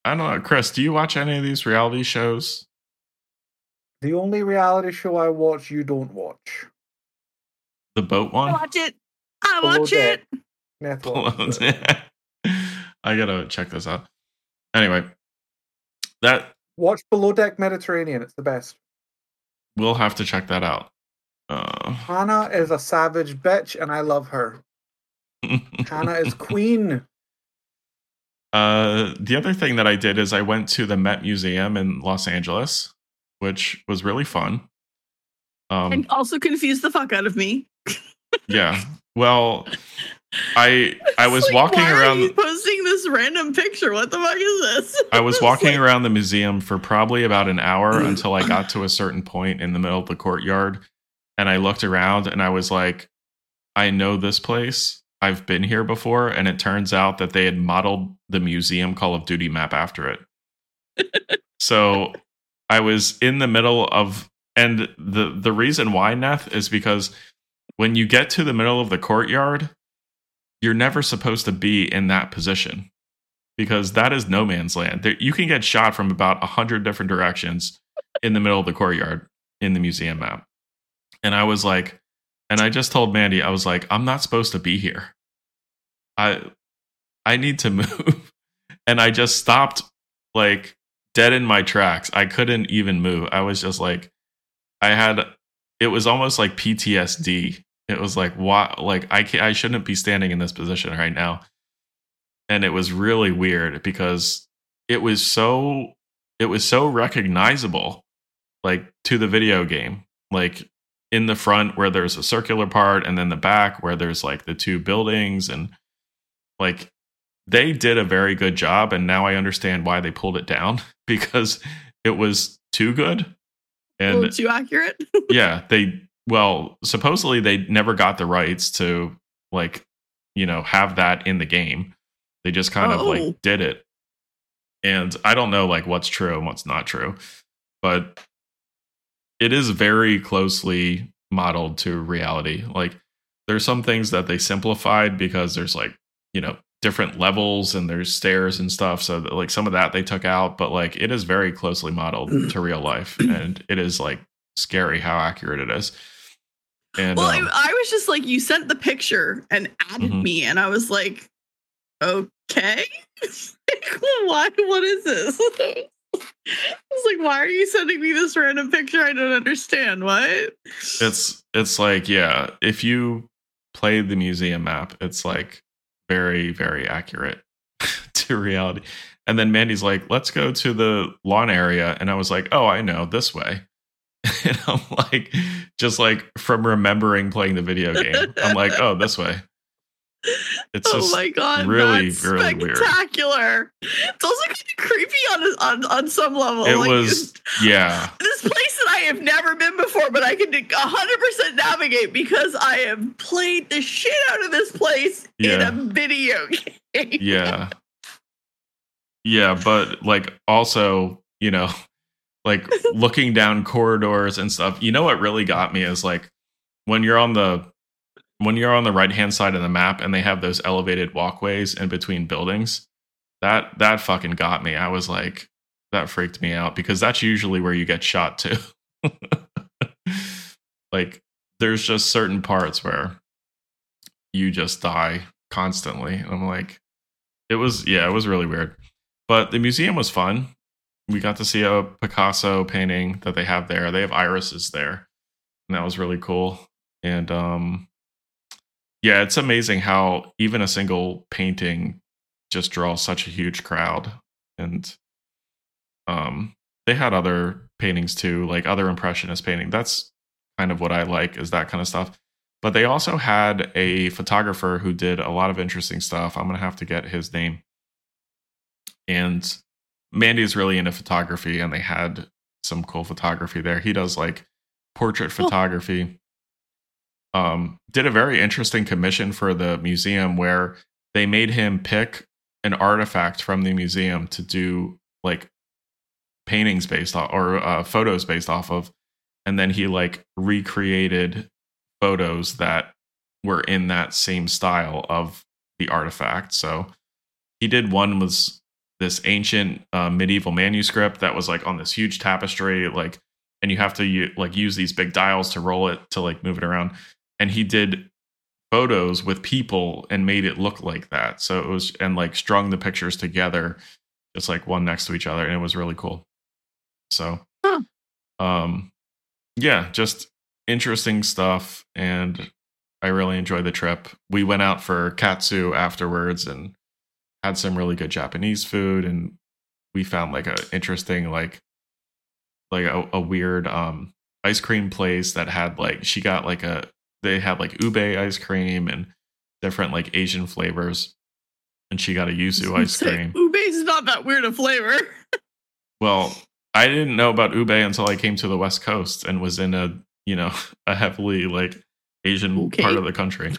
I don't know, Chris, do you watch any of these reality shows? The only reality show I watch you don't watch. The boat one. I watch it. I Below watch Deck. it. Neth watches it. I gotta check this out. Anyway, that Watch Below Deck Mediterranean. It's the best. we'll have to check that out. Uh, Hannah is a savage bitch, and I love her. Hannah is queen. Uh, the other thing that I did is I went to the Met Museum in Los Angeles, which was really fun. Um, And also confused the fuck out of me. yeah. Well, I I was like, walking why Are around. you posting this random picture. What the fuck is this? I was walking around the museum for probably about an hour until I got to a certain point in the middle of the courtyard. And I looked around and I was like, I know this place. I've been here before. And it turns out that they had modeled the museum Call of Duty map after it. so I was in the middle of, and the, the reason why, Neth, is because when you get to the middle of the courtyard, you're never supposed to be in that position because that is no man's land. There, you can get shot from about a hundred different directions in the middle of the courtyard in the museum map. And I was like, and I just told Mandy, I was like, I'm not supposed to be here. I I need to move. And I just stopped like dead in my tracks. I couldn't even move. I was just like I had it was almost like PTSD. It was like why like I can I shouldn't be standing in this position right now and it was really weird because it was so it was so recognizable like to the video game like in the front where there's a circular part and then the back where there's like the two buildings and like they did a very good job and now i understand why they pulled it down because it was too good and too accurate. yeah, they well, supposedly they never got the rights to like, you know, have that in the game. They just kind of Oh. like did it. And I don't know like what's true and what's not true, but it is very closely modeled to reality. Like there's some things that they simplified because there's like, you know, different levels and there's stairs and stuff. So that, like some of that they took out, but like it is very closely modeled to real life and it is like scary how accurate it is. And well, um, I, I was just like, you sent the picture and added Mhm. me, and I was like, okay, like, why? What is this? was like, why are you sending me this random picture? I don't understand. What? It's it's like yeah, if you play the museum map, it's like very very accurate to reality. And then Mandy's like, "Let's go to the lawn area," and I was like, "Oh, I know this way." And I'm like, just like from remembering playing the video game, I'm like, "Oh, this way." It's oh just my god, really, that's really weird. spectacular. It's also kind of creepy on on on some level. it Like, was yeah, this place that I have never been before, but I can 100% navigate because I have played the shit out of this place in a video game. yeah yeah but like also you know like looking down corridors and stuff you know what really got me is like when you're on the when you're on the right hand side of the map and they have those elevated walkways in between buildings that that fucking got me. I was like that freaked me out because that's usually where you get shot too like there's just certain parts where you just die constantly and i'm like it was yeah it was really weird. But the museum was fun. We got to see a picasso painting that they have there. They have irises there and that was really cool. And um yeah it's amazing how even a single painting just draws such a huge crowd. And um they had other paintings too like other impressionist painting. That's kind of what i like is that kind of stuff. But they also had a photographer who did a lot of interesting stuff. I'm gonna have to get his name. And mandy is really into photography and they had some cool photography there. He does like portrait Cool. photography um did a very interesting commission for the museum where they made him pick an artifact from the museum to do like paintings based off or uh, photos based off of. And then he like recreated photos that were in that same style of the artifact. So he did one was this ancient uh, medieval manuscript that was like on this huge tapestry like and you have to like use these big dials to roll it to like move it around and he did photos with people and made it look like that. So it was and like strung the pictures together just like one next to each other and it was really cool. So Huh. um yeah just interesting stuff and i really enjoyed the trip. We went out for katsu afterwards and had some really good japanese food and we found like a interesting like like a, a weird um ice cream place that had like she got like a they had like ube ice cream and different like asian flavors and she got a yuzu ice cream. cream is not that weird a flavor. well i didn't know about ube until i came to the west coast and was in a you know a heavily like asian Okay. part of the country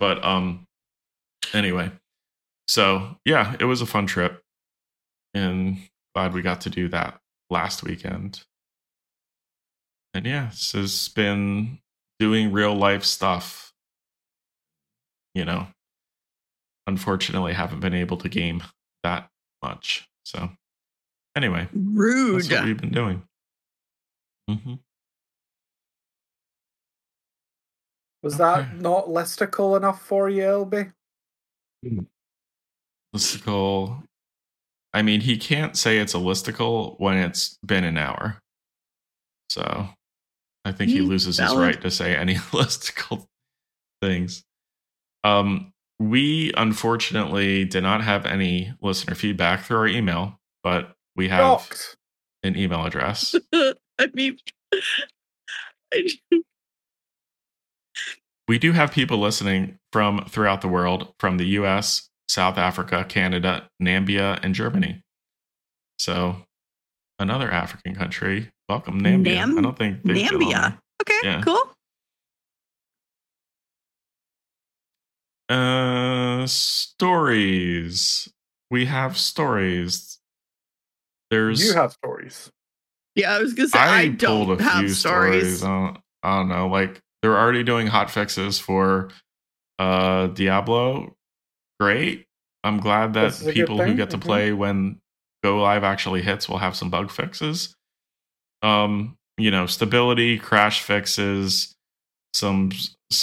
but um anyway so yeah it was a fun trip and glad we got to do that last weekend and yeah this has been doing real life stuff you know unfortunately haven't been able to game that much so anyway Rude. that's what we've been doing. hmm Was that not listicle enough for you, LB? Listicle. I mean, he can't say it's a listicle when it's been an hour. So I think he Mm, loses his right to say any listicle things. Um, we unfortunately did not have any listener feedback through our email, but we have an email address. I mean, I, we do have people listening from throughout the world from the US, South Africa, Canada, Nambia, and Germany. So, another African country. Welcome, Nambia. Nam- I don't think they've been on Nambia. there. Okay, Yeah. cool. Uh, stories. We have stories. There's. You have stories. Yeah, I was gonna say I, I, don't pulled a have few stories. stories. I don't, I don't know. Like they're already doing hot fixes for uh Diablo. Great. I'm glad that This is a good people who get to Mhm. play when Go Live actually hits will have some bug fixes. Um, you know, stability, crash fixes, some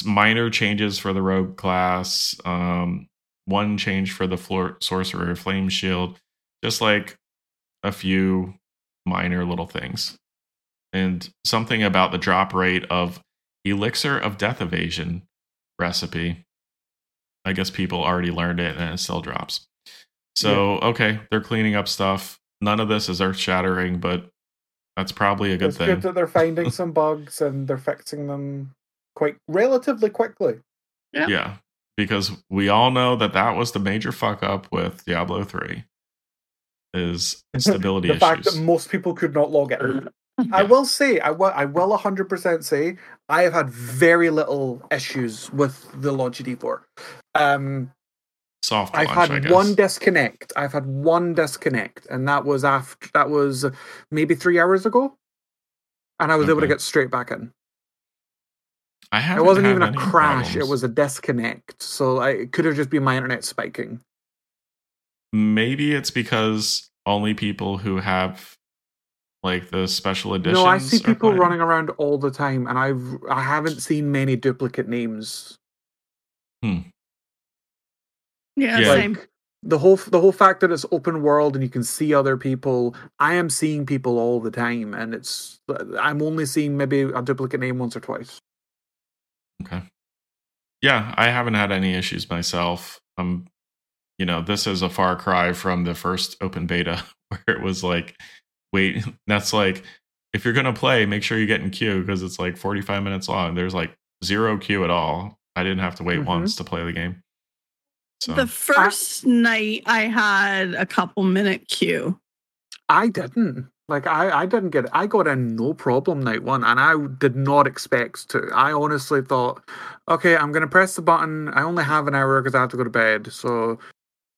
minor changes for the rogue class, um, one change for the floor sorcerer flame shield, just like a few minor little things. And something about the drop rate of Elixir of Death Evasion recipe. I guess people already learned it and it still drops. So, okay, they're cleaning up stuff. None of this is earth shattering, but that's probably a good thing. it's thing. good that they're finding some bugs and they're fixing them quite relatively quickly. Yeah. Yeah, because we all know that that was the major fuck up with Diablo 3 is stability the issues. fact that most people could not log in. I will say, I will, I will 100% say, I have had very little issues with the launch of D4. Um, Soft I've launch, had one disconnect. I've had one disconnect, and that was after that was maybe three hours ago, and I was able to get straight back in. I It haven't wasn't had even a crash; it was a disconnect. So I, it could have just been my internet spiking. Maybe it's because only people who have like the special editions. No, I see people playing. running around all the time, and I've I haven't seen many duplicate names. Hmm. Yeah, Yeah. same. Like the whole the whole fact that it's open world and you can see other people. I am seeing people all the time, and it's I'm only seeing maybe a duplicate name once or twice. Okay. Yeah, I haven't had any issues myself. Um, you know, this is a far cry from the first open beta where it was like, wait, that's like, if you're gonna play, make sure you get in queue because it's like 45 minutes long. There's like zero queue at all. I didn't have to wait Mhm. once to play the game. So The first night I had a couple minute queue. I didn't. Like I, I didn't get it. I got in no problem night one, and I did not expect to. I honestly thought, okay, I'm gonna press the button. I only have an hour because I have to go to bed, so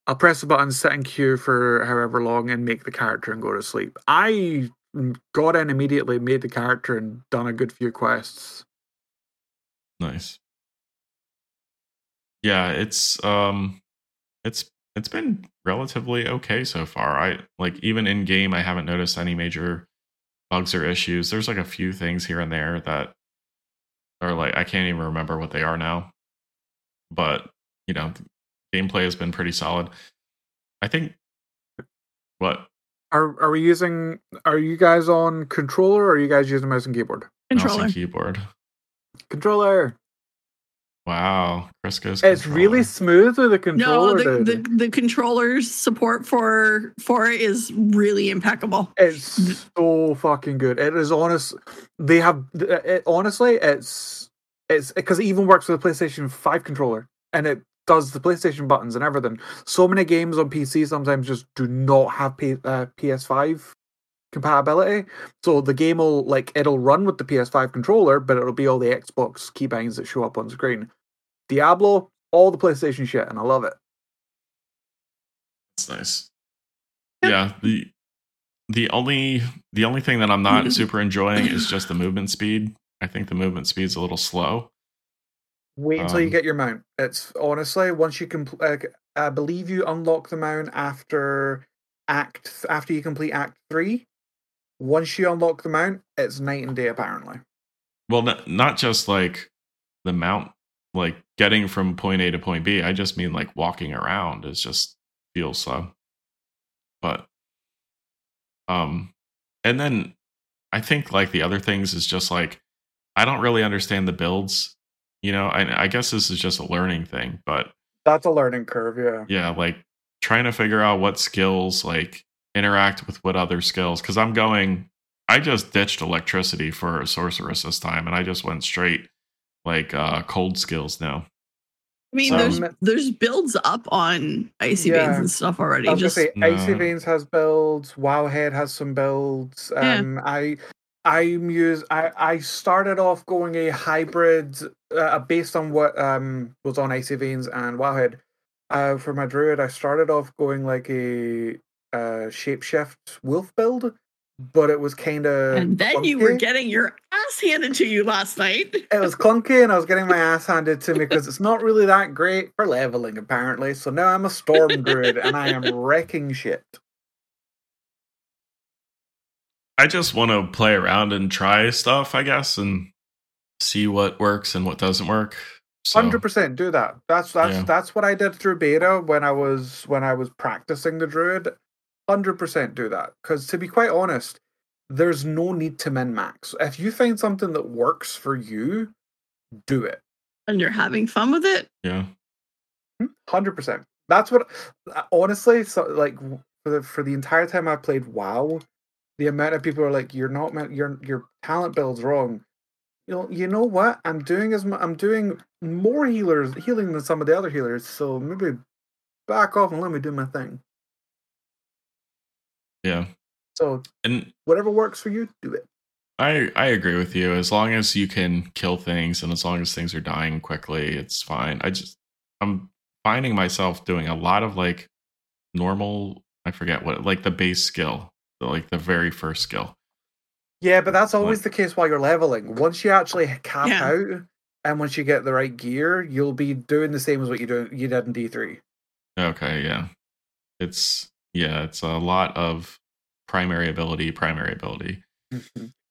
I'll press the button, sit in queue for however long, and make the character and go to sleep. I got in immediately, made the character, and done a good few quests. nice. Yeah, it's um it's it's been relatively okay so far. I like even in game I haven't noticed any major bugs or issues. There's like a few things here and there that are like I can't even remember what they are now. But, you know, gameplay has been pretty solid. I think what Are are we using? Are you guys on controller or are you guys using mouse and keyboard? mouse Controller. and keyboard. Controller. Wow, Crisco's It's really smooth with the No, controller. the, the the controller's support for for it is really impeccable. It's so fucking good. It is honest. They have it, honestly. It's it's because it even works with the PlayStation Five controller, and it does the PlayStation buttons and everything. So many games on PC sometimes just do not have P, uh, PS5 compatibility. So the game will like it'll run with the PS5 controller, but it'll be all the Xbox keybinds that show up on screen. Diablo, all the PlayStation shit, and I love it. That's nice. Yeah, the the only the only thing that I'm not super enjoying is just the movement speed. I think the movement speed's a little slow. Wait until you Um, get your mount. It's honestly once you complete. Uh, I believe you unlock the mount after act after you complete Act Three. Once you unlock the mount, it's night and day. Apparently, Well, n- not just like the mount, like getting from point A to point B. I just mean like walking around is just feels slow. But um, and then I think like the other things is just like I don't really understand the builds. You know, I, I guess this is just a learning thing, but that's a learning curve. Yeah, yeah like trying to figure out what skills like interact with what other skills because i'm going i just ditched electricity for a sorceress this time and i just went straight like uh cold skills now I mean, So- there's there's builds up on icy Yeah. veins and stuff already. I was Just gonna say Icy Veins has builds. Wowhead has some builds. Yeah. Um, I. I'm use I, I started off going a hybrid uh, based on what um was on Icy Veins and Wowhead. Uh, for my druid, I started off going like a uh, shapeshift wolf build, but it was kind of and then you were getting your ass handed to you last night. it was clunky, and I was getting my ass handed to me because it's not really that great for leveling apparently. So now I'm a storm druid, and I am wrecking shit. i just want to play around and try stuff i guess and see what works and what doesn't work so Hundred percent, do that. That's that's Yeah. that's what I did through beta when I was when I was practicing the druid. Hundred percent do that because to be quite honest, there's no need to min max. If you find something that works for you, do it. And you're having fun with it. Yeah. Hundred percent. That's what uh, honestly. So like for the for the entire time I played WoW, the amount of people are like, "You're not meant. Your your talent build's wrong." You know. You know what? I'm doing as I'm doing more healers healing than some of the other healers. So maybe back off and let me do my thing. Yeah. So And whatever works for you, do it. I I agree with you. As long as you can kill things and as long as things are dying quickly, it's fine. I just I'm finding myself doing a lot of like normal I forget what like the base skill, like the very first skill. Yeah, but that's always the case while you're leveling. Once you actually cap Yeah. out, and once you get the right gear, you'll be doing the same as what you do you did in D three. Okay, yeah. It's yeah, it's a lot of primary ability, primary ability.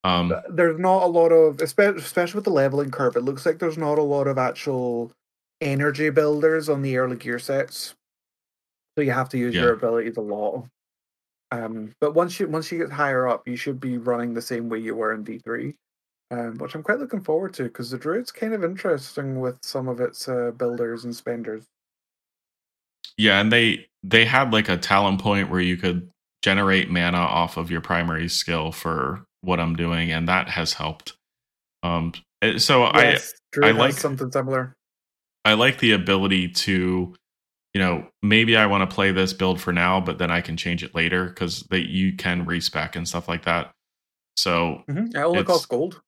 Um There's not a lot of, especially, especially with the leveling curve. It looks like there's not a lot of actual energy builders on the early gear sets, so you have to use Yeah. your abilities a lot. Um, but once you once you get higher up, you should be running the same way you were in D three. Um, which I'm quite looking forward to because the druid's kind of interesting with some of its uh, builders and spenders. yeah, and they they had like a talent point where you could generate mana off of your primary skill for what I'm doing and that has helped. Um eh, so Yes, druid has like- something similar. I like the ability to, you know, maybe I want to play this build for now, but then I can change it later because that you can respec and stuff like that. So Mm-hmm. It only It's- costs gold.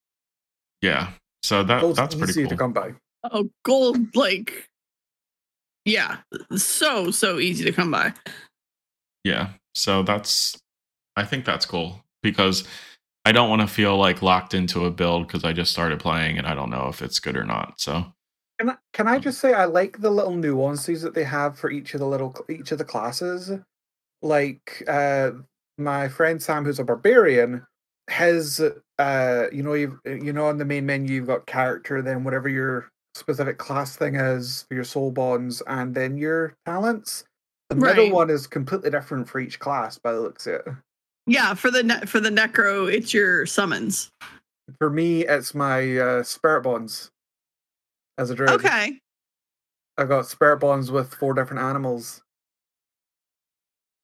yeah, so that Gold's that's pretty easy cool. to come by. Oh, gold, like, yeah, so, so easy to come by. Yeah, so that's I think that's cool because I don't want to feel like locked into a build because I just started playing and I don't know if it's good or not. So Can I, can I just say I like the little nuances that they have for each of the little each of the classes. Like uh my friend Sam, who's a barbarian, has uh you know you you know on the main menu you've got character, then whatever your specific class thing is for your soul bonds, and then your talents. The middle one is completely different for each class by the looks of it. Yeah, for the ne- for the necro, it's your summons. For me, it's my uh, spirit bonds. As a druid, Okay, I got spirit bonds with four different animals.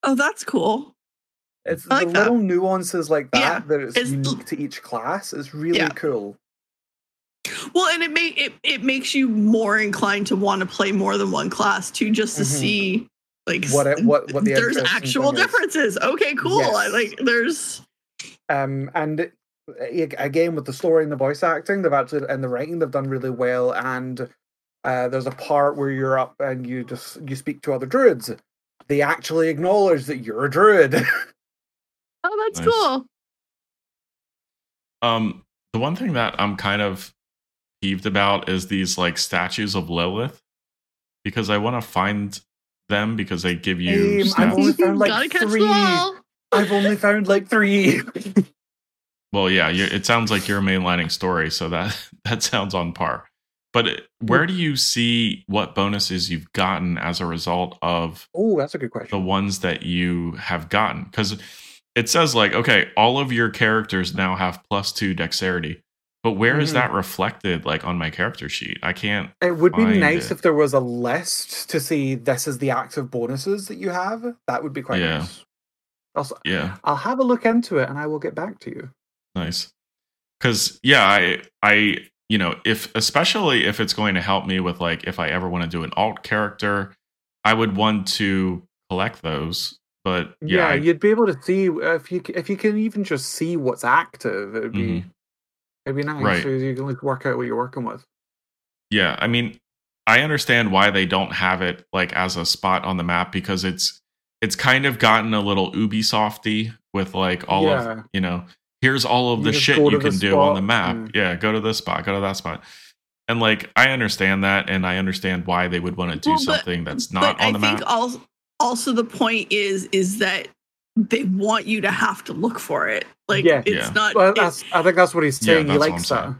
oh, that's cool. It's I like the that. little nuances like that Yeah, that it's, it's- unique to each class It's really Yeah. cool. Well, and it make it it makes you more inclined to want to play more than one class too, just to Mhm. see like What it- what- what the there's actual thing is. differences. Okay, cool. I like there's Um, and it- a- again with the story and the voice acting, they've actually and the writing they've done really well. And uh, there's a part where you're up and you just you speak to other druids. They actually acknowledge that you're a druid. oh, that's Nice. cool. Um, the one thing that I'm kind of peeved about is these like statues of Lilith because I want to find them because they give you Same, I've only found like three. I've only found like three. Well, yeah, you it sounds like you're mainlining story, so that that sounds on par. But uh, hmm. where do you see what bonuses you've gotten as a result of oh, that's a good question. the ones that you have gotten? Because it says like, okay, all of your characters now have plus two dexterity, but where is Mhm. that reflected like on my character sheet? I can't. It would be nice it. if there was a list to see this is the active bonuses that you have. That would be quite Yeah. nice. Also, Yeah, I'll have a look into it and I will get back to you. nice. Because yeah, I I you know if especially if it's going to help me with like if I ever want to do an alt character, I would want to collect those. But yeah, Yeah, I- you'd be able to see if you if you can even just see what's active. It'd be Mhm. It'd be nice. Right. So you can like work out what you're working with. Yeah, I mean, I understand why they don't have it like as a spot on the map because it's it's kind of gotten a little Ubisofty with like all Yeah. of you know, here's all of You the shit you can do on the map. and- Yeah, go to this spot, go to that spot. And like I understand that and I understand why they would want to do Well, but- something that's not but on the I map. think also also the point is is that they want you to have to look for it. Like Yeah. it's Yeah. not Well, it- that's I think that's what he's Yeah, saying. he likes that.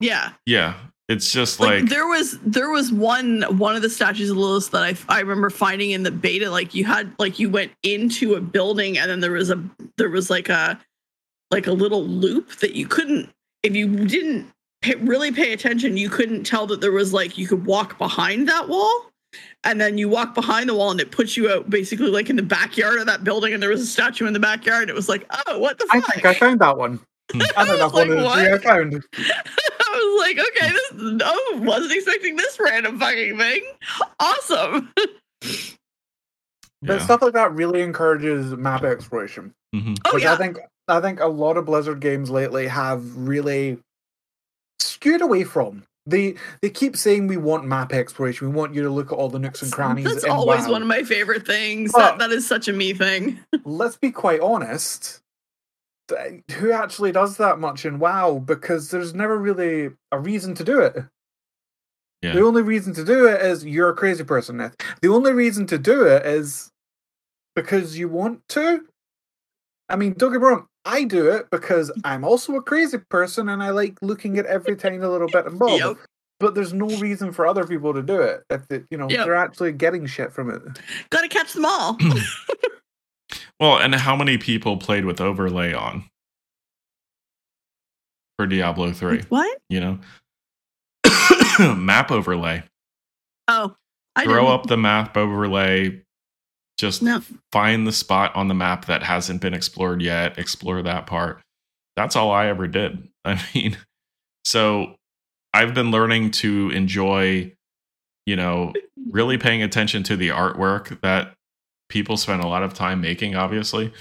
yeah. yeah. It's just like, like, there was there was one one of the statues of Lilith that I I remember finding in the beta. Like you had like you went into a building and then there was a there was like a like a little loop that you couldn't if you didn't pay, really pay attention you couldn't tell that there was like you could walk behind that wall and then you walk behind the wall and it puts you out basically like in the backyard of that building and there was a statue in the backyard it was like oh what the fuck? I think I found that one. I think that's Like, one of the three I what? found. I was like, okay, this no, wasn't expecting this random fucking thing. Awesome. But yeah. stuff like that really encourages map exploration. Mhm. Oh which yeah. I think I think a lot of Blizzard games lately have really skewed away from. They they keep saying we want map exploration. We want you to look at all the nooks and crannies. That's in always WoW. one of my favorite things. But- that, that is such a me thing. Let's be quite honest. Who actually does that much in WoW? Because there's never really a reason to do it. Yeah. The only reason to do it is you're a crazy person, Neth. The only reason to do it is because you want to. I mean, don't get me wrong, I do it because I'm also a crazy person and I like looking at every tiny little bit and bob. Yep. But there's no reason for other people to do it if they, you know Yep. they're actually getting shit from it. Gotta catch them all. Well, and how many people played with overlay on for Diablo 3? what? You know? map overlay. Oh, I Throw didn't. up the map overlay. Just No. find the spot on the map that hasn't been explored yet, explore that part. That's all I ever did. I mean, so I've been learning to enjoy, you know, really paying attention to the artwork that people spend a lot of time making, obviously.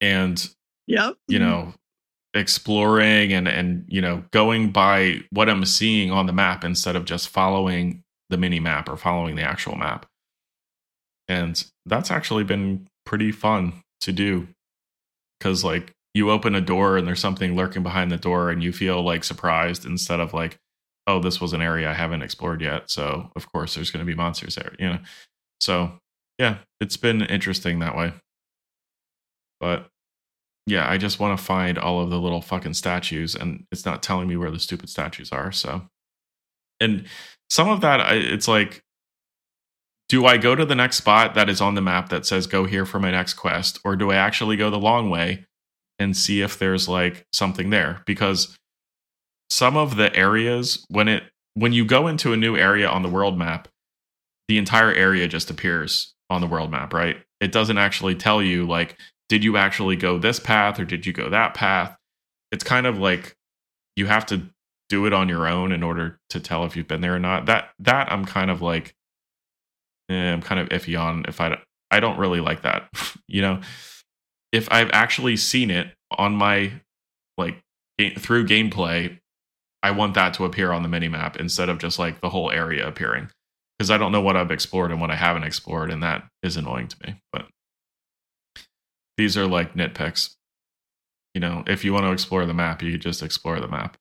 And yeah, you mm-hmm. know exploring and and you know going by what i'm seeing on the map instead of just following the mini map or following the actual map and that's actually been pretty fun to do. Because like you open a door and there's something lurking behind the door and you feel like surprised instead of like oh this was an area i haven't explored yet so of course there's going to be monsters there you know? So yeah it's been interesting that way. But yeah, I just want to find all of the little fucking statues, and it's not telling me where the stupid statues are. So, and some of that, it's like, do I go to the next spot that is on the map that says go here for my next quest, or do I actually go the long way and see if there's like something there? Because some of the areas, when it when you go into a new area on the world map, the entire area just appears on the world map, right? It doesn't actually tell you like did you actually go this path or did you go that path? It's kind of like you have to do it on your own in order to tell if you've been there or not. That that I'm kind of like eh, I'm kind of iffy on if I I don't really like that. you know, if I've actually seen it on my like ga- through gameplay, I want that to appear on the mini map instead of just like the whole area appearing because I don't know what I've explored and what I haven't explored, and that is annoying to me. But these are like nitpicks. You know, if you want to explore the map, you just explore the map.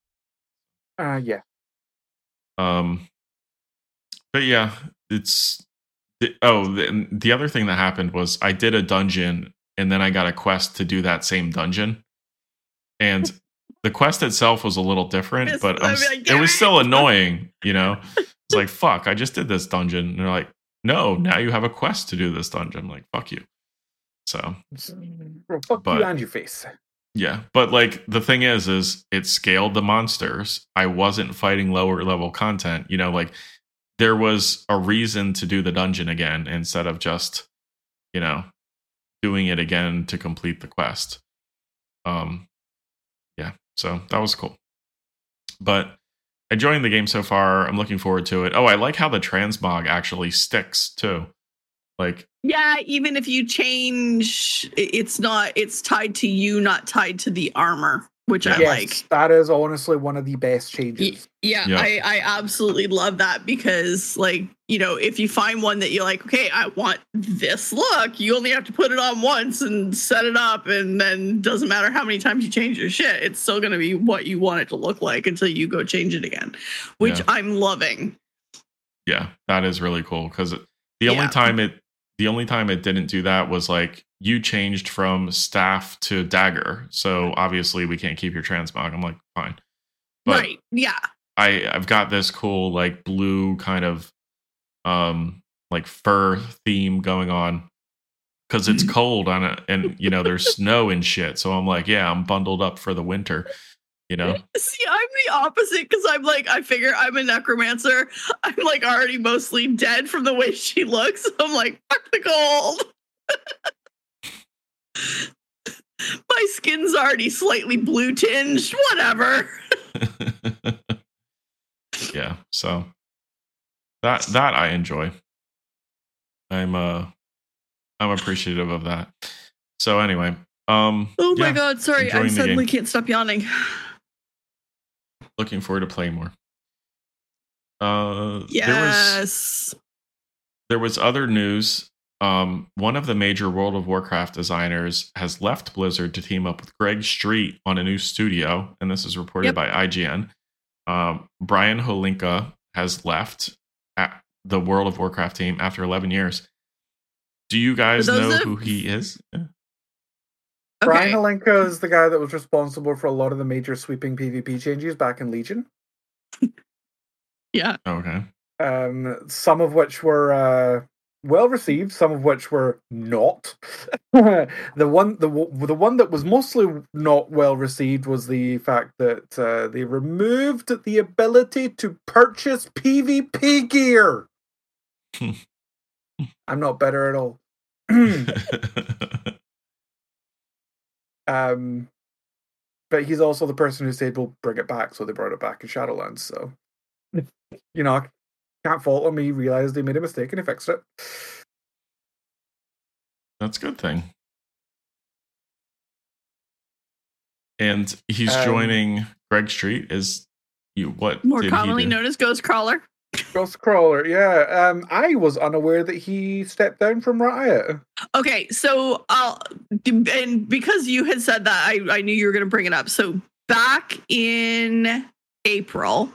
Uh yeah. Um, but yeah, it's the, oh the, the other thing that happened was I did a dungeon and then I got a quest to do that same dungeon, and the quest itself was a little different, Yes, but I'm, I mean, I s- get it was still annoying. You know, it's like fuck, I just did this dungeon, and they're like, no, now you have a quest to do this dungeon. I'm like fuck you. So Well, fuck But- you and your face. yeah, but like the thing is, is it scaled the monsters. I wasn't fighting lower level content. You know, like there was a reason to do the dungeon again instead of just, you know, doing it again to complete the quest. Um, yeah, so that was cool. But enjoying the game so far. I'm looking forward to it. Oh, I like how the transmog actually sticks too. Like Yeah, even if you change, it's not. It's tied to you, not tied to the armor, which I yes, like. that is honestly one of the best Y- changes. Yeah, Yeah. I, I absolutely love that because, like, you know, if you find one that you're like, okay, I want this look, you only have to put it on once and set it up, and then doesn't matter how many times you change your shit, it's still going to be what you want it to look like until you go change it again, which Yeah. I'm loving. yeah that is really cool because the only Yeah. time it the only time it didn't do that was like you changed from staff to dagger so obviously we can't keep your transmog i'm like fine but right? Yeah. I I've got this cool like blue kind of um like fur theme going on because it's Mm-hmm. cold on it and you know there's snow and shit. So I'm like, yeah, I'm bundled up for the winter. You know, See, I'm the opposite because I'm like, I figure I'm a necromancer. I'm like already mostly dead from the way she looks. I'm like, fuck the cold. My skin's already slightly blue tinged. Whatever. yeah. So that that I enjoy. I'm uh I'm appreciative of that. So anyway, um Oh my yeah, god, sorry. I suddenly can't stop yawning. looking forward to playing more. Uh there was Yes. there was other news. Um, one of the major World of Warcraft designers has left Blizzard to team up with Greg Street on a new studio, and this is reported Yep. by IGN. Um, Brian Holinka has left at the World of Warcraft team after 11 years. Do you guys know of- who he is? Yeah. Brian Holinka is the guy that was responsible for a lot of the major sweeping PvP changes back in Legion. Yeah. Okay. um, some of which were uh, well received, some of which were not. the one, the the one that was mostly not well received was the fact that uh, they removed the ability to purchase PvP gear. I'm not better at all. um, but he's also the person who said we'll bring it back, so they brought it back in Shadowlands. So, you know, I can't fault him. He realized he made a mistake and he fixed it. That's a good thing. And he's Um, joining Greg Street as you what More did he commonly do? known as Ghostcrawler. Ghost Crawler, yeah. Um, I was unaware that he stepped down from Riot. Okay, so I'll and because you had said that, I, I knew you were going to bring it up. So back in April,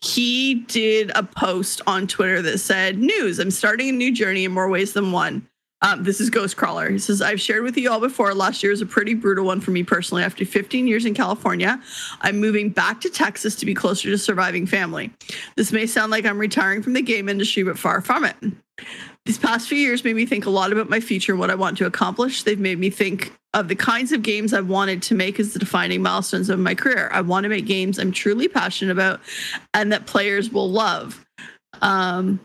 he did a post on Twitter that said, "News: I'm starting a new journey in more ways than one." Um, this is Ghostcrawler. He says, I've shared with you all before. Last year was a pretty brutal one for me personally. After 15 years in California, I'm moving back to Texas to be closer to surviving family. This may sound like I'm retiring from the game industry, but far from it. These past few years made me think a lot about my future and what I want to accomplish. They've made me think of the kinds of games I've wanted to make as the defining milestones of my career. I want to make games I'm truly passionate about and that players will love. Um,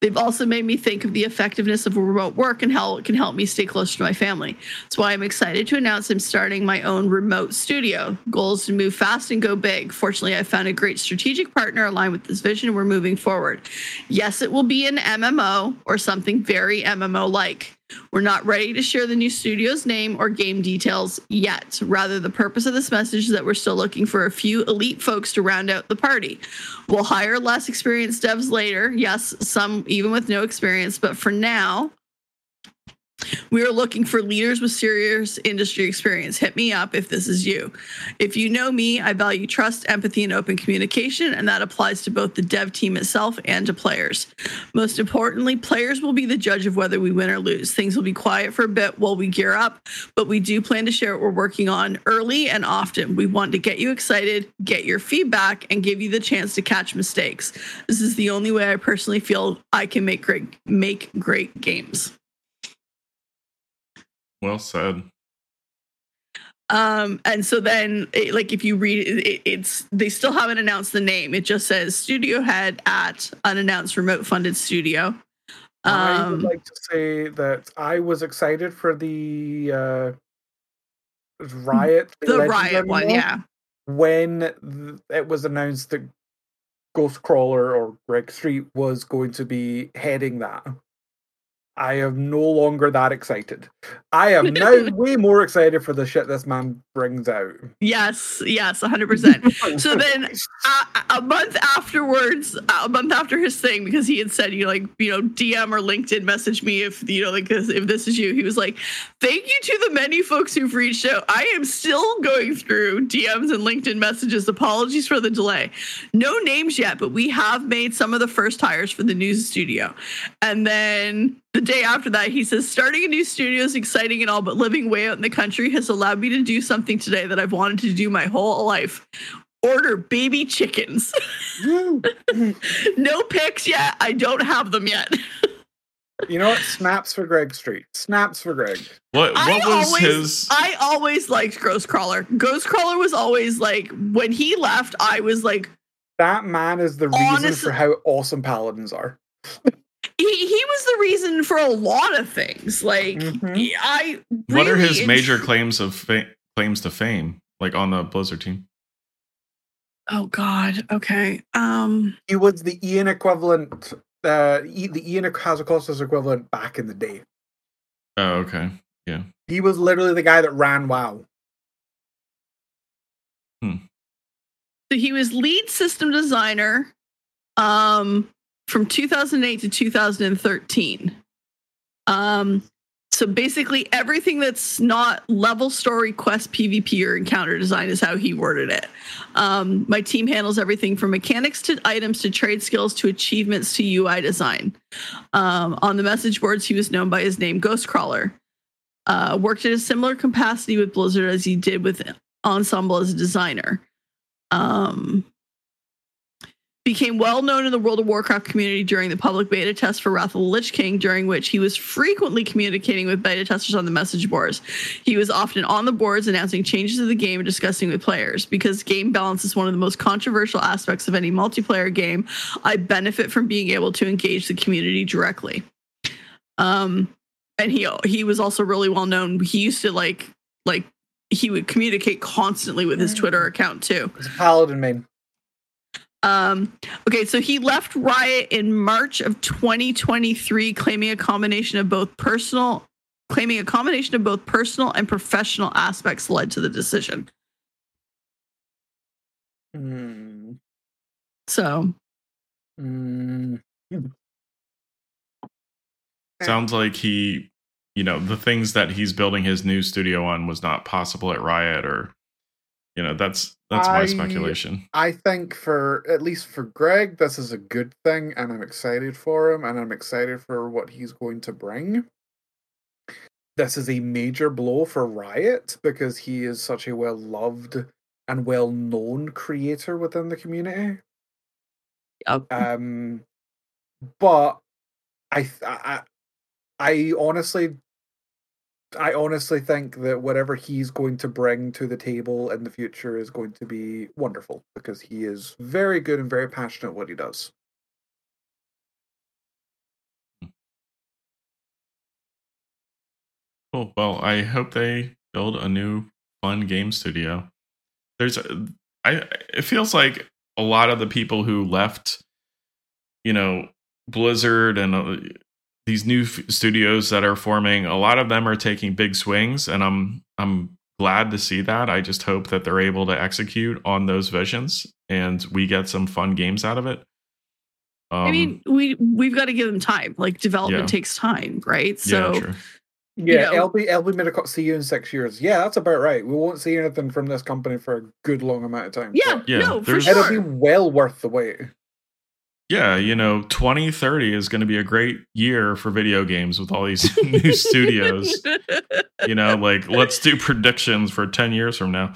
they've also made me think of the effectiveness of remote work and how it can help me stay closer to my family. That's why I'm excited to announce I'm starting my own remote studio. Goal is to move fast and go big. Fortunately, I found a great strategic partner aligned with this vision, and we're moving forward. Yes, it will be an MMO or something very MMO like. We're not ready to share the new studio's name or game details yet. Rather, the purpose of this message is that we're still looking for a few elite folks to round out the party. We'll hire less experienced devs later. Yes, some even with no experience, but for now, we are looking for leaders with serious industry experience. Hit me up if this is you. If you know me, I value trust, empathy, and open communication, and that applies to both the dev team itself and to players. Most importantly, players will be the judge of whether we win or lose. Things will be quiet for a bit while we gear up, but we do plan to share what we're working on early and often. We want to get you excited, get your feedback, and give you the chance to catch mistakes. This is the only way I personally feel I can make great make great games. Well said. Um, and so then, it, like, if you read it, it, it's they still haven't announced the name. It just says studio head at unannounced remote funded studio. I would Um, like to say that I was excited for the uh, Riot. the Legend riot one, MMO yeah. When th- it was announced that Ghostcrawler or Greg Street was going to be heading that. I am no longer that excited. I am now way more excited for the shit this man brings out. Yes, yes, hundred percent. So then, a, a month afterwards, a month after his thing, because he had said, you know, like, you know, DM or LinkedIn message me if you know, like, this- if this is you. He was like, "Thank you to the many folks who've reached out. I am still going through DMs and LinkedIn messages. Apologies for the delay. No names yet, but we have made some of the first hires for the news studio. And then the day after that, he says, starting a new studio is exciting and all, but living way out in the country has allowed me to do something today that I've wanted to do my whole life. order baby chickens. no pics yet. I don't have them yet. You know what? Snaps for Greg Street. Snaps for Greg. What I what was always- his? I always liked Ghostcrawler. Ghostcrawler was always like when he left, I was like That man is the reason Honest- for how awesome paladins are. he, he was the reason for a lot of things. Like Mhm. I what are his en- major claims of fa- claims to fame? Like on the Blizzard team. Oh god. Okay. Um He was the Ian equivalent, uh, the Ian Hazzikostas equivalent back in the day. Oh, okay. Yeah. He was literally the guy that ran WoW. So he was lead system designer um, from 2008 to 2013. Um, so basically, everything that's not level story, quest, PvP, or encounter design is how he worded it. Um, my team handles everything from mechanics to items to trade skills to achievements to UI design. Um, on the message boards, he was known by his name Ghostcrawler. Uh, worked in a similar capacity with Blizzard as he did with Ensemble as a designer um, became well known in the World of Warcraft community during the public beta test for Wrath of the Lich King, during which he was frequently communicating with beta testers on the message boards. He was often on the boards announcing changes to the game and discussing with players. Because game balance is one of the most controversial aspects of any multiplayer game, I benefit from being able to engage the community directly. Um, and he he was also really well known. He used to like like he would communicate constantly with his Twitter account too. He's a paladin main. Um, okay, so he left Riot in March of 2023, claiming a combination of both personal, claiming a combination of both personal and professional aspects led to the decision. Hmm. So Hmm. Sounds like he, you know, the things that he's building his new studio on was not possible at Riot, or, you know, that's that's my I- speculation. I think for at least for Greg, this is a good thing, and I'm excited for him, and I'm excited for what he's going to bring. This is a major blow for Riot because he is such a well loved and well known creator within the community. uh, Um, but I, th- I, I honestly, I honestly think that whatever he's going to bring to the table in the future is going to be wonderful because he is very good and very passionate at what he does. Cool. Well, I hope they build a new fun game studio. There's, a, I. It feels like a lot of the people who left, you know, Blizzard and uh, these new f- studios that are forming, a lot of them are taking big swings, and I'm I'm glad to see that. I just hope that they're able to execute on those visions, and we get some fun games out of it. Um, I mean, we we've got to give them time. Like development Yeah. takes time, right? So yeah, true. Yeah, know- LB LB made a co- see you in six years. Yeah, that's about right. We won't see anything from this company for a good long amount of time. yeah, but Yeah, no, for there's- it'll be well worth the wait. Yeah, you know, 2030 is going to be a great year for video games with all these new studios. You know, like let's do predictions for 10 years from now.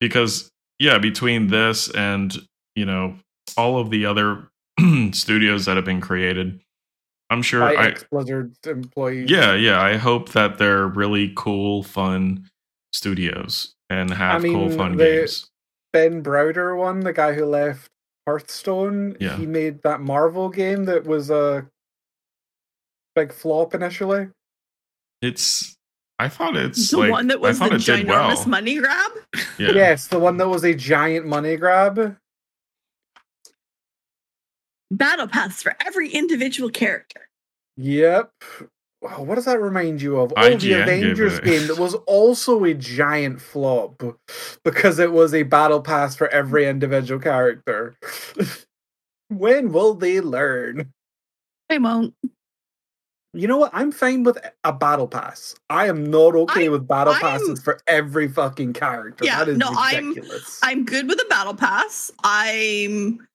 Because, yeah, between this and, you know, all of the other studios that have been created, I'm sure I, Blizzard employees. yeah, yeah, I hope that they're really cool, fun studios and have cool, mean, fun they- games. Ben Brode one, the guy who left Hearthstone. Yeah. He made that Marvel game that was uh, a big flop initially. It's, I thought it's the like, one that was I the thought ginormous well. money grab. Yeah. Yes, the one that was a giant money grab. Battle paths for every individual character. Yep. Wow, what does that remind you of? Oh, the IGN gave Avengers it- game that was also a giant flop because it was a battle pass for every individual character. when will they learn? They won't. You know what? I'm fine with a battle pass. I am not okay I- with battle I'm- passes for every fucking character. Yeah, that is no, I'm- I'm good with a battle pass. I'm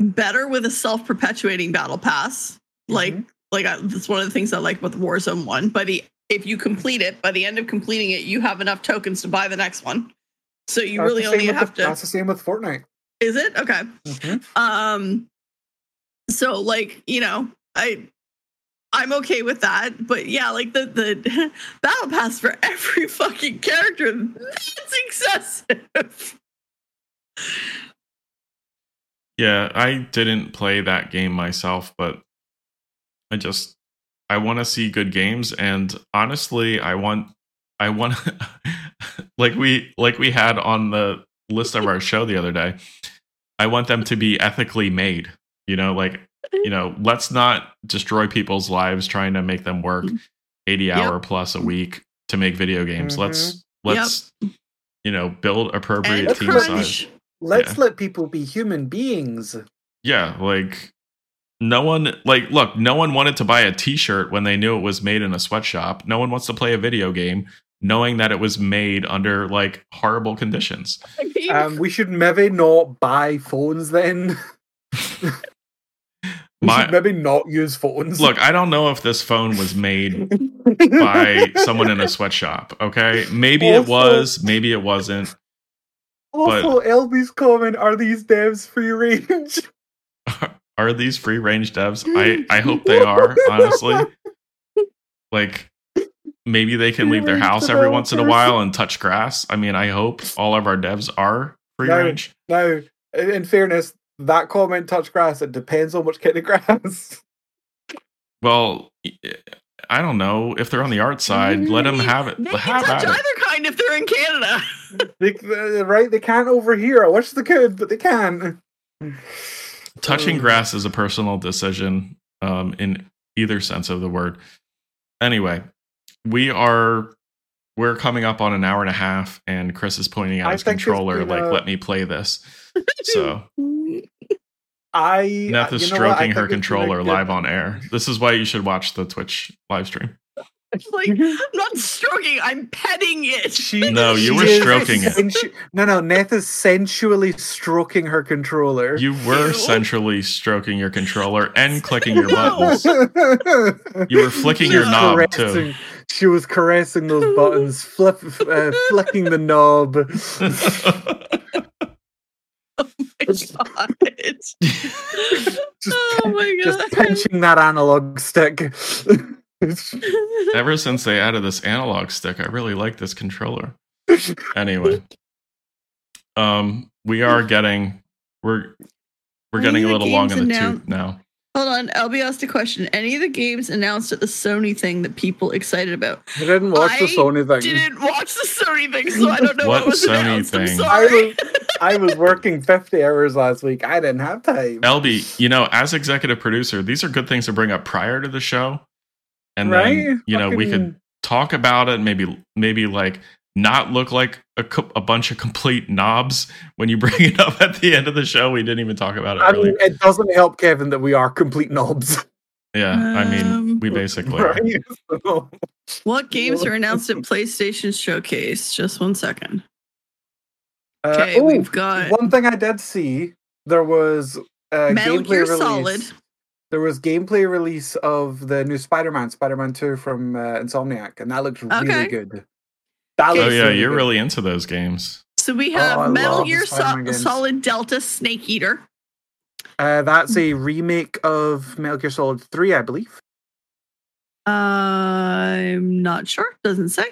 better with a self-perpetuating battle pass. Like, Mhm. Like I, that's one of the things I like about the Warzone one. By the if you complete it, by the end of completing it, you have enough tokens to buy the next one. So you That's really only have the, to. That's the same with Fortnite. Is it okay? Mhm. Um, so like you know, I I'm okay with that, but yeah, like the the battle pass for every fucking character that's excessive. Yeah, I didn't play that game myself, but I just I want to see good games and honestly, I want I want like we like we had on the list of our show the other day. I want them to be ethically made. You know, like, you know, let's not destroy people's lives trying to make them work mm-hmm. 80 Yep. hour plus a week to make video games. Let's mm-hmm. let's you know, build appropriate And team crunch. size. Let's Yeah. let people be human beings. Yeah, like no one like look, no one wanted to buy a t-shirt when they knew it was made in a sweatshop. No one wants to play a video game knowing that it was made under like horrible conditions. I mean, Um, we should maybe not buy phones then. we My- should maybe not use phones. Look, I don't know if this phone was made by someone in a sweatshop, okay? Maybe it was, maybe it wasn't. also, LB's comment: Are these devs free range? Are these free range devs? I I hope they are, honestly. Like maybe they can leave their house every once in a while and touch grass. I mean, I hope all of our devs are free No. range. Now, in in fairness, that comment touch grass. It depends on which kind of grass. Well, I don't know if they're on the art side. Let them have it. they can Have touch at it. either kind if they're in Canada. they, right? They can't over here. I wish they could, but they can't. Touching Um, grass is a personal decision um, in either sense of the word. Anyway, we are we're coming up on an hour and a half, and Chris is pointing out I his controller, like, a- "Let me play this." So I Neth is you know stroking her think it's been a controller good- live on air. This is why you should watch the Twitch live stream. like I'm not stroking, I'm petting it. She, No, you were stroking it. sensu- no, no, Neth is sensually stroking her controller. You were Ew. centrally stroking your controller and clicking your No. buttons. You were flicking She your knob caressing- too. She was caressing those buttons, flip, uh, flicking the knob. God. oh my god. Just pinching that analog stick. Ever since they added this analog stick, I really like this controller. Anyway, um, we are getting we're we're Any getting a little long games in the annou- tooth now. Hold on, LB asked a question. Any of the games announced at the Sony thing that people excited about? I didn't watch the Sony thing. I didn't watch the Sony thing, so I don't know What what, was Sony announced. I'm thing? I sorry. was, I was working 50 hours last week. I didn't have time. LB, you know, as executive producer, these are good things to bring up prior to the show, and right? then you know we could talk about it. Maybe maybe like not look like a, co- a bunch of complete knobs when you bring it up at the end of the show. We didn't even talk about it I earlier. mean, it doesn't help, Kevin, that we are complete knobs. Yeah, I mean, Um, we basically. Right? So- What games are announced at PlayStation Showcase? Just one second. Uh, Okay, oh, we've got one thing I did see. There was uh, Metal gameplay Gear release. Solid. There was gameplay release of the new Spider-Man, Spider-Man Two from uh, Insomniac, and that looks really Okay. good. That Okay. Oh looks yeah, you're good. really into those games. So we Oh, have I Metal Gear Sol- Solid Delta Snake Eater. Uh, that's a remake of Metal Gear Solid Three, I believe. I'm not sure. Doesn't say.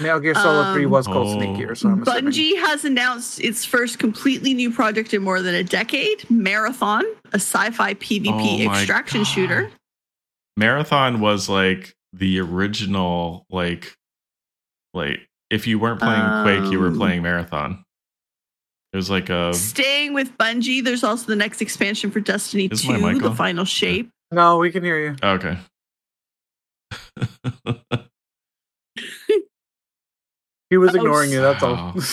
Metal Gear Solid Three Um, was called Oh. Snake Eater, so I'm assuming. Bungie has announced its first completely new project in more than a decade, Marathon, a sci-fi PvP Oh extraction God. shooter. Marathon was like the original, like, like if you weren't playing Quake, you were Um, playing Marathon. It was like a Staying with Bungie, there's also the next expansion for Destiny Is 2, The? Final Shape. No, we can hear you. okay. He was Oh, ignoring you. That's all.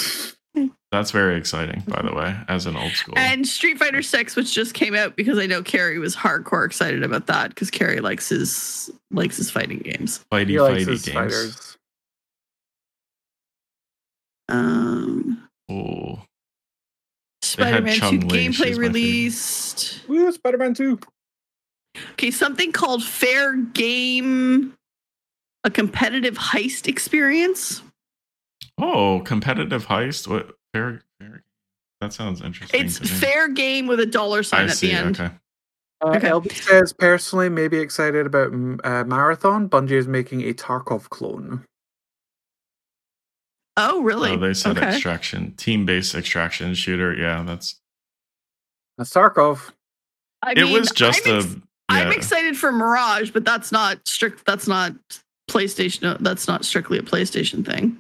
That's very exciting, by the way, as an old school. And Street Fighter 6, which just came out because I know Carrie was hardcore excited about that because Carrie likes his likes his fighting games. fighty he likes fighty his games. fighters. Um Oh, Spider-Man 2 Chun-Li, gameplay she's my favorite. released. Woo, Spider-Man Two. Okay, something called Fair Game, a competitive heist experience. Oh, competitive heist. What? Fair, fair. That sounds interesting. It's fair game with a dollar sign I at see. the end. Okay. Uh, Okay. LB says personally, maybe excited about uh, Marathon. Bungie is making a Tarkov clone. Oh, really? Oh, they said okay. extraction, team-based extraction shooter. Yeah, that's. That's Tarkov. I it mean, was just I'm a. ex- I'm excited for Mirage, but that's not strict. That's not PlayStation. That's not strictly a PlayStation thing.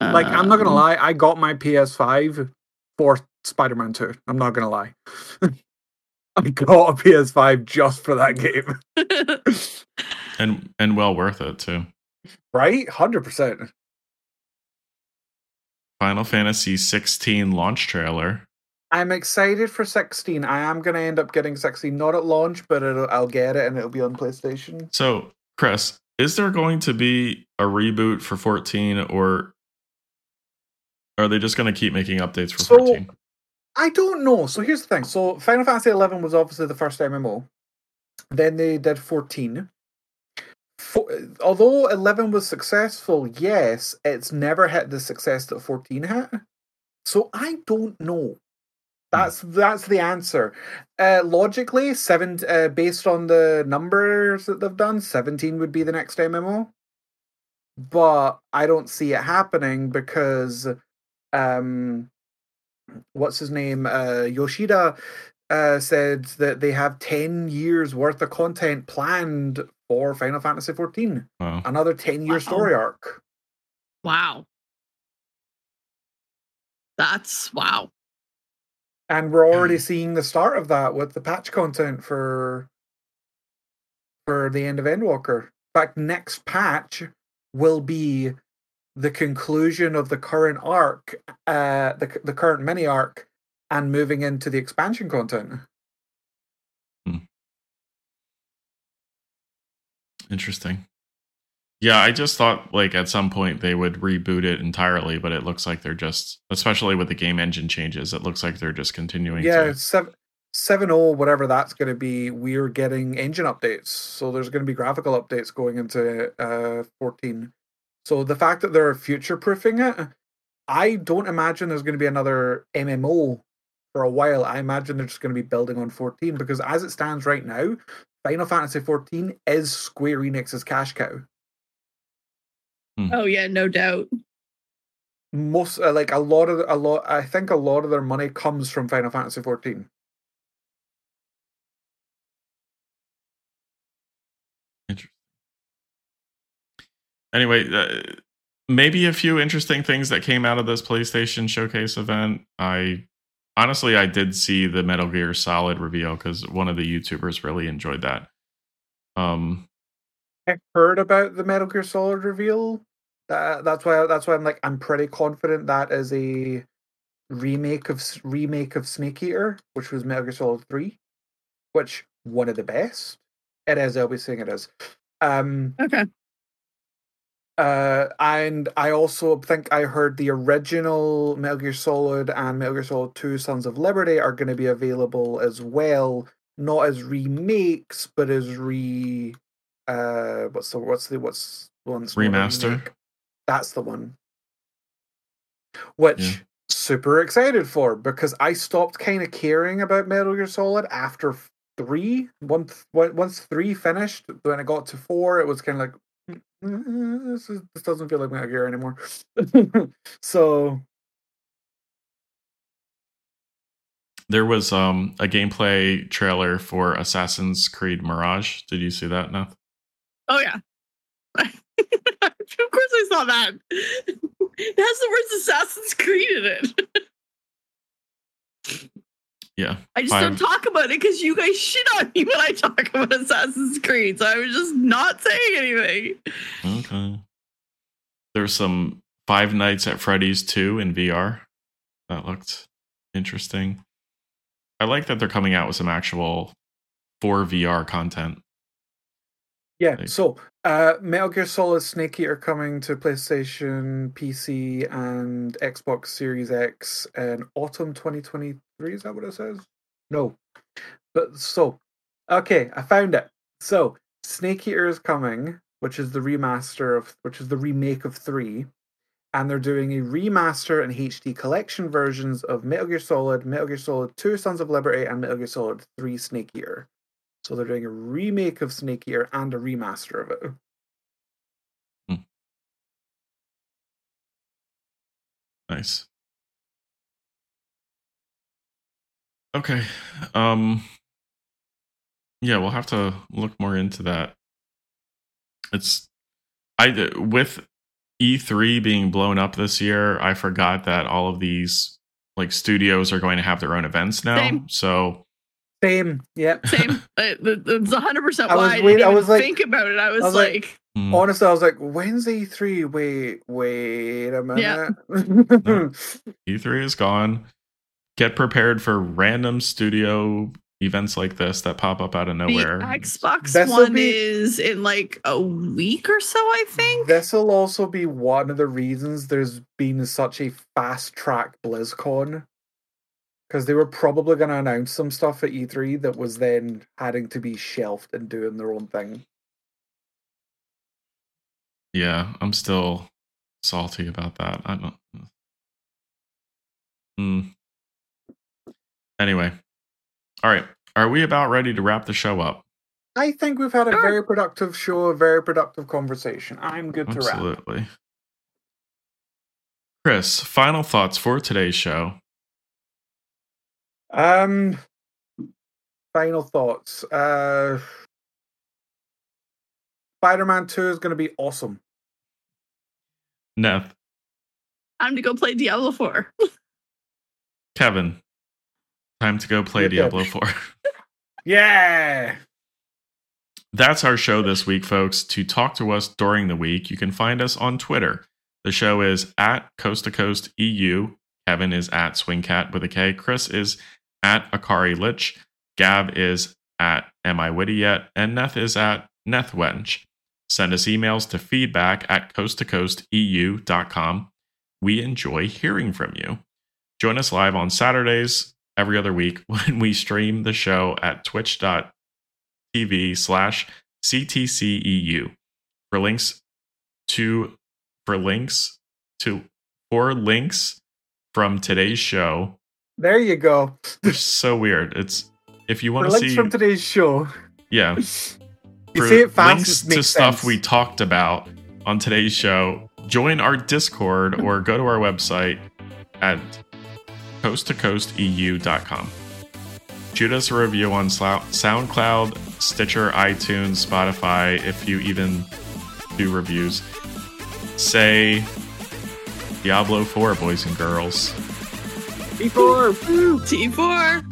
Like I'm not gonna Um, lie, I got my PS5 for Spider-Man 2. I'm not gonna lie. I got a PS5 just for that game. and and well worth it too. right? Hundred percent. Final Fantasy 16 launch trailer. I'm excited for 16. I am gonna end up getting 16, not at launch, but it'll, I'll get it and it'll be on PlayStation. So, Chris, is there going to be a reboot for 14 or are they just going to keep making updates for So- 14? I don't know. So here's the thing. So Final Fantasy 11 was obviously the first MMO. Then they did 14. Fo- although 11 was successful, yes, it's never hit the success that 14 hit. So I don't know. That's that's the answer. Uh, logically, seven uh, based on the numbers that they've done, 17 would be the next MMO. But I don't see it happening because um what's his name uh yoshida uh said that they have 10 years worth of content planned for final fantasy 14 Wow. another 10 year Wow. story arc wow. That's wow. and we're already seeing the start of that with the patch content for for the end of endwalker in fact next patch will be the conclusion of the current arc uh the, the current mini arc and moving into the expansion content Interesting. Yeah, I just thought like at some point they would reboot it entirely, but it looks like they're just, especially with the game engine changes, it looks like they're just continuing. yeah to, seven seven whatever that's going to be we're getting engine updates so there's going to be graphical updates going into uh 14 so the fact that they're future proofing it i don't imagine there's going to be another mmo for a while. I imagine they're just going to be building on 14 because as it stands right now final fantasy 14 is square enix's cash cow. Oh yeah, no doubt. most uh, like a lot of a lot i think a lot of their money comes from final fantasy 14 Interesting. Anyway, uh, maybe a few interesting things that came out of this PlayStation Showcase event. I honestly, I did see the Metal Gear Solid reveal because one of the YouTubers really enjoyed that. Um, I heard about the Metal Gear Solid reveal. That, that's why that's why I'm like I'm pretty confident that is a remake of remake of Snake Eater, which was Metal Gear Solid Three, which one of the best. It is. I'll be saying it is. Um, Okay. Uh, and I also think I heard the original Metal Gear Solid and Metal Gear Solid Two: Sons of Liberty are going to be available as well, not as remakes, but as re. Uh, what's the what's the what's the one? that's not a Remaster? remake? That's the one. Which Yeah. super excited for because I stopped kind of caring about Metal Gear Solid after three. Once once three finished, when I got to four, it was kind of like "Mm, this is, this doesn't feel like Metal Gear anymore. so there was um, a gameplay trailer for Assassin's Creed Mirage. Did you see that, Neth? Oh yeah. of course I saw that. It has the words Assassin's Creed in it. Yeah. I just Five. don't talk about it because you guys shit on me when I talk about Assassin's Creed. So I was just not saying anything. Okay. There's some Five Nights at Freddy's 2 in VR. That looked interesting. I like that they're coming out with some actual for VR content. yeah, Like- so uh, Metal Gear Solid Snake Eater coming to PlayStation, PC, and Xbox Series X in autumn 2023. Is that what it says? No, but so okay, I found it. So Snake Eater is coming, which is the remaster of, which is the remake of three. and they're doing a remaster and HD collection versions of Metal Gear Solid, Metal Gear Solid 2 Sons of Liberty, and Metal Gear Solid 3 Snake Eater. So they're doing a remake of Snake Eater and a remaster of it. Hmm. Nice. Okay. Um yeah, we'll have to look more into that. It's I with E3 being blown up this year, I forgot that all of these like studios are going to have their own events now. Same. So Same, yep. Same. It- it- It's hundred percent I why was I didn't wait- I even was like- think about it. I was, was like, like- hmm, Honestly, I was like, when's E3? Wait, wait a Yeah. minute. E3 is gone. Get prepared for random studio events like this that pop up out of the nowhere. Xbox This'll One be- is in like a week or so. I think. This will also be one of the reasons there's been such a fast track BlizzCon. Because they were probably going to announce some stuff at E3 that was then having to be shelved and doing their own thing. Yeah, I'm still salty about that. I don't. Hmm. Anyway, all right. Are we about ready to wrap the show up? I think we've had a Sure. very productive show, a very productive conversation. I'm good to wrap. Absolutely. Chris, final thoughts for today's show. Um, final thoughts. Uh, Spider-Man Two is going to be awesome. Neth, Time to go play Diablo Four. Kevin, time to go play Okay. Diablo 4. Yeah. That's our show this week, folks. To talk to us during the week, you can find us on Twitter. The show is at Coast to Coast EU. Kevin is at Swingkat with a K. Chris is at Akari Lich. Gav is at Am I Witty Yet? And Neth is at Nethwench. Send us emails to feedback at coasttocoasteu.com. We enjoy hearing from you. Join us live on Saturdays every other week when we stream the show at twitch.tv slash ctceu for links to for links to for links from today's show There you go. is so weird it's if you want to links see from today's show. yeah You for say it fast, links to stuff sense. we talked about on today's show join our discord or go to our website at coasttocoasteu.com shoot us a review on soundcloud stitcher itunes spotify if you even do reviews say diablo 4 boys and girls Before. T four.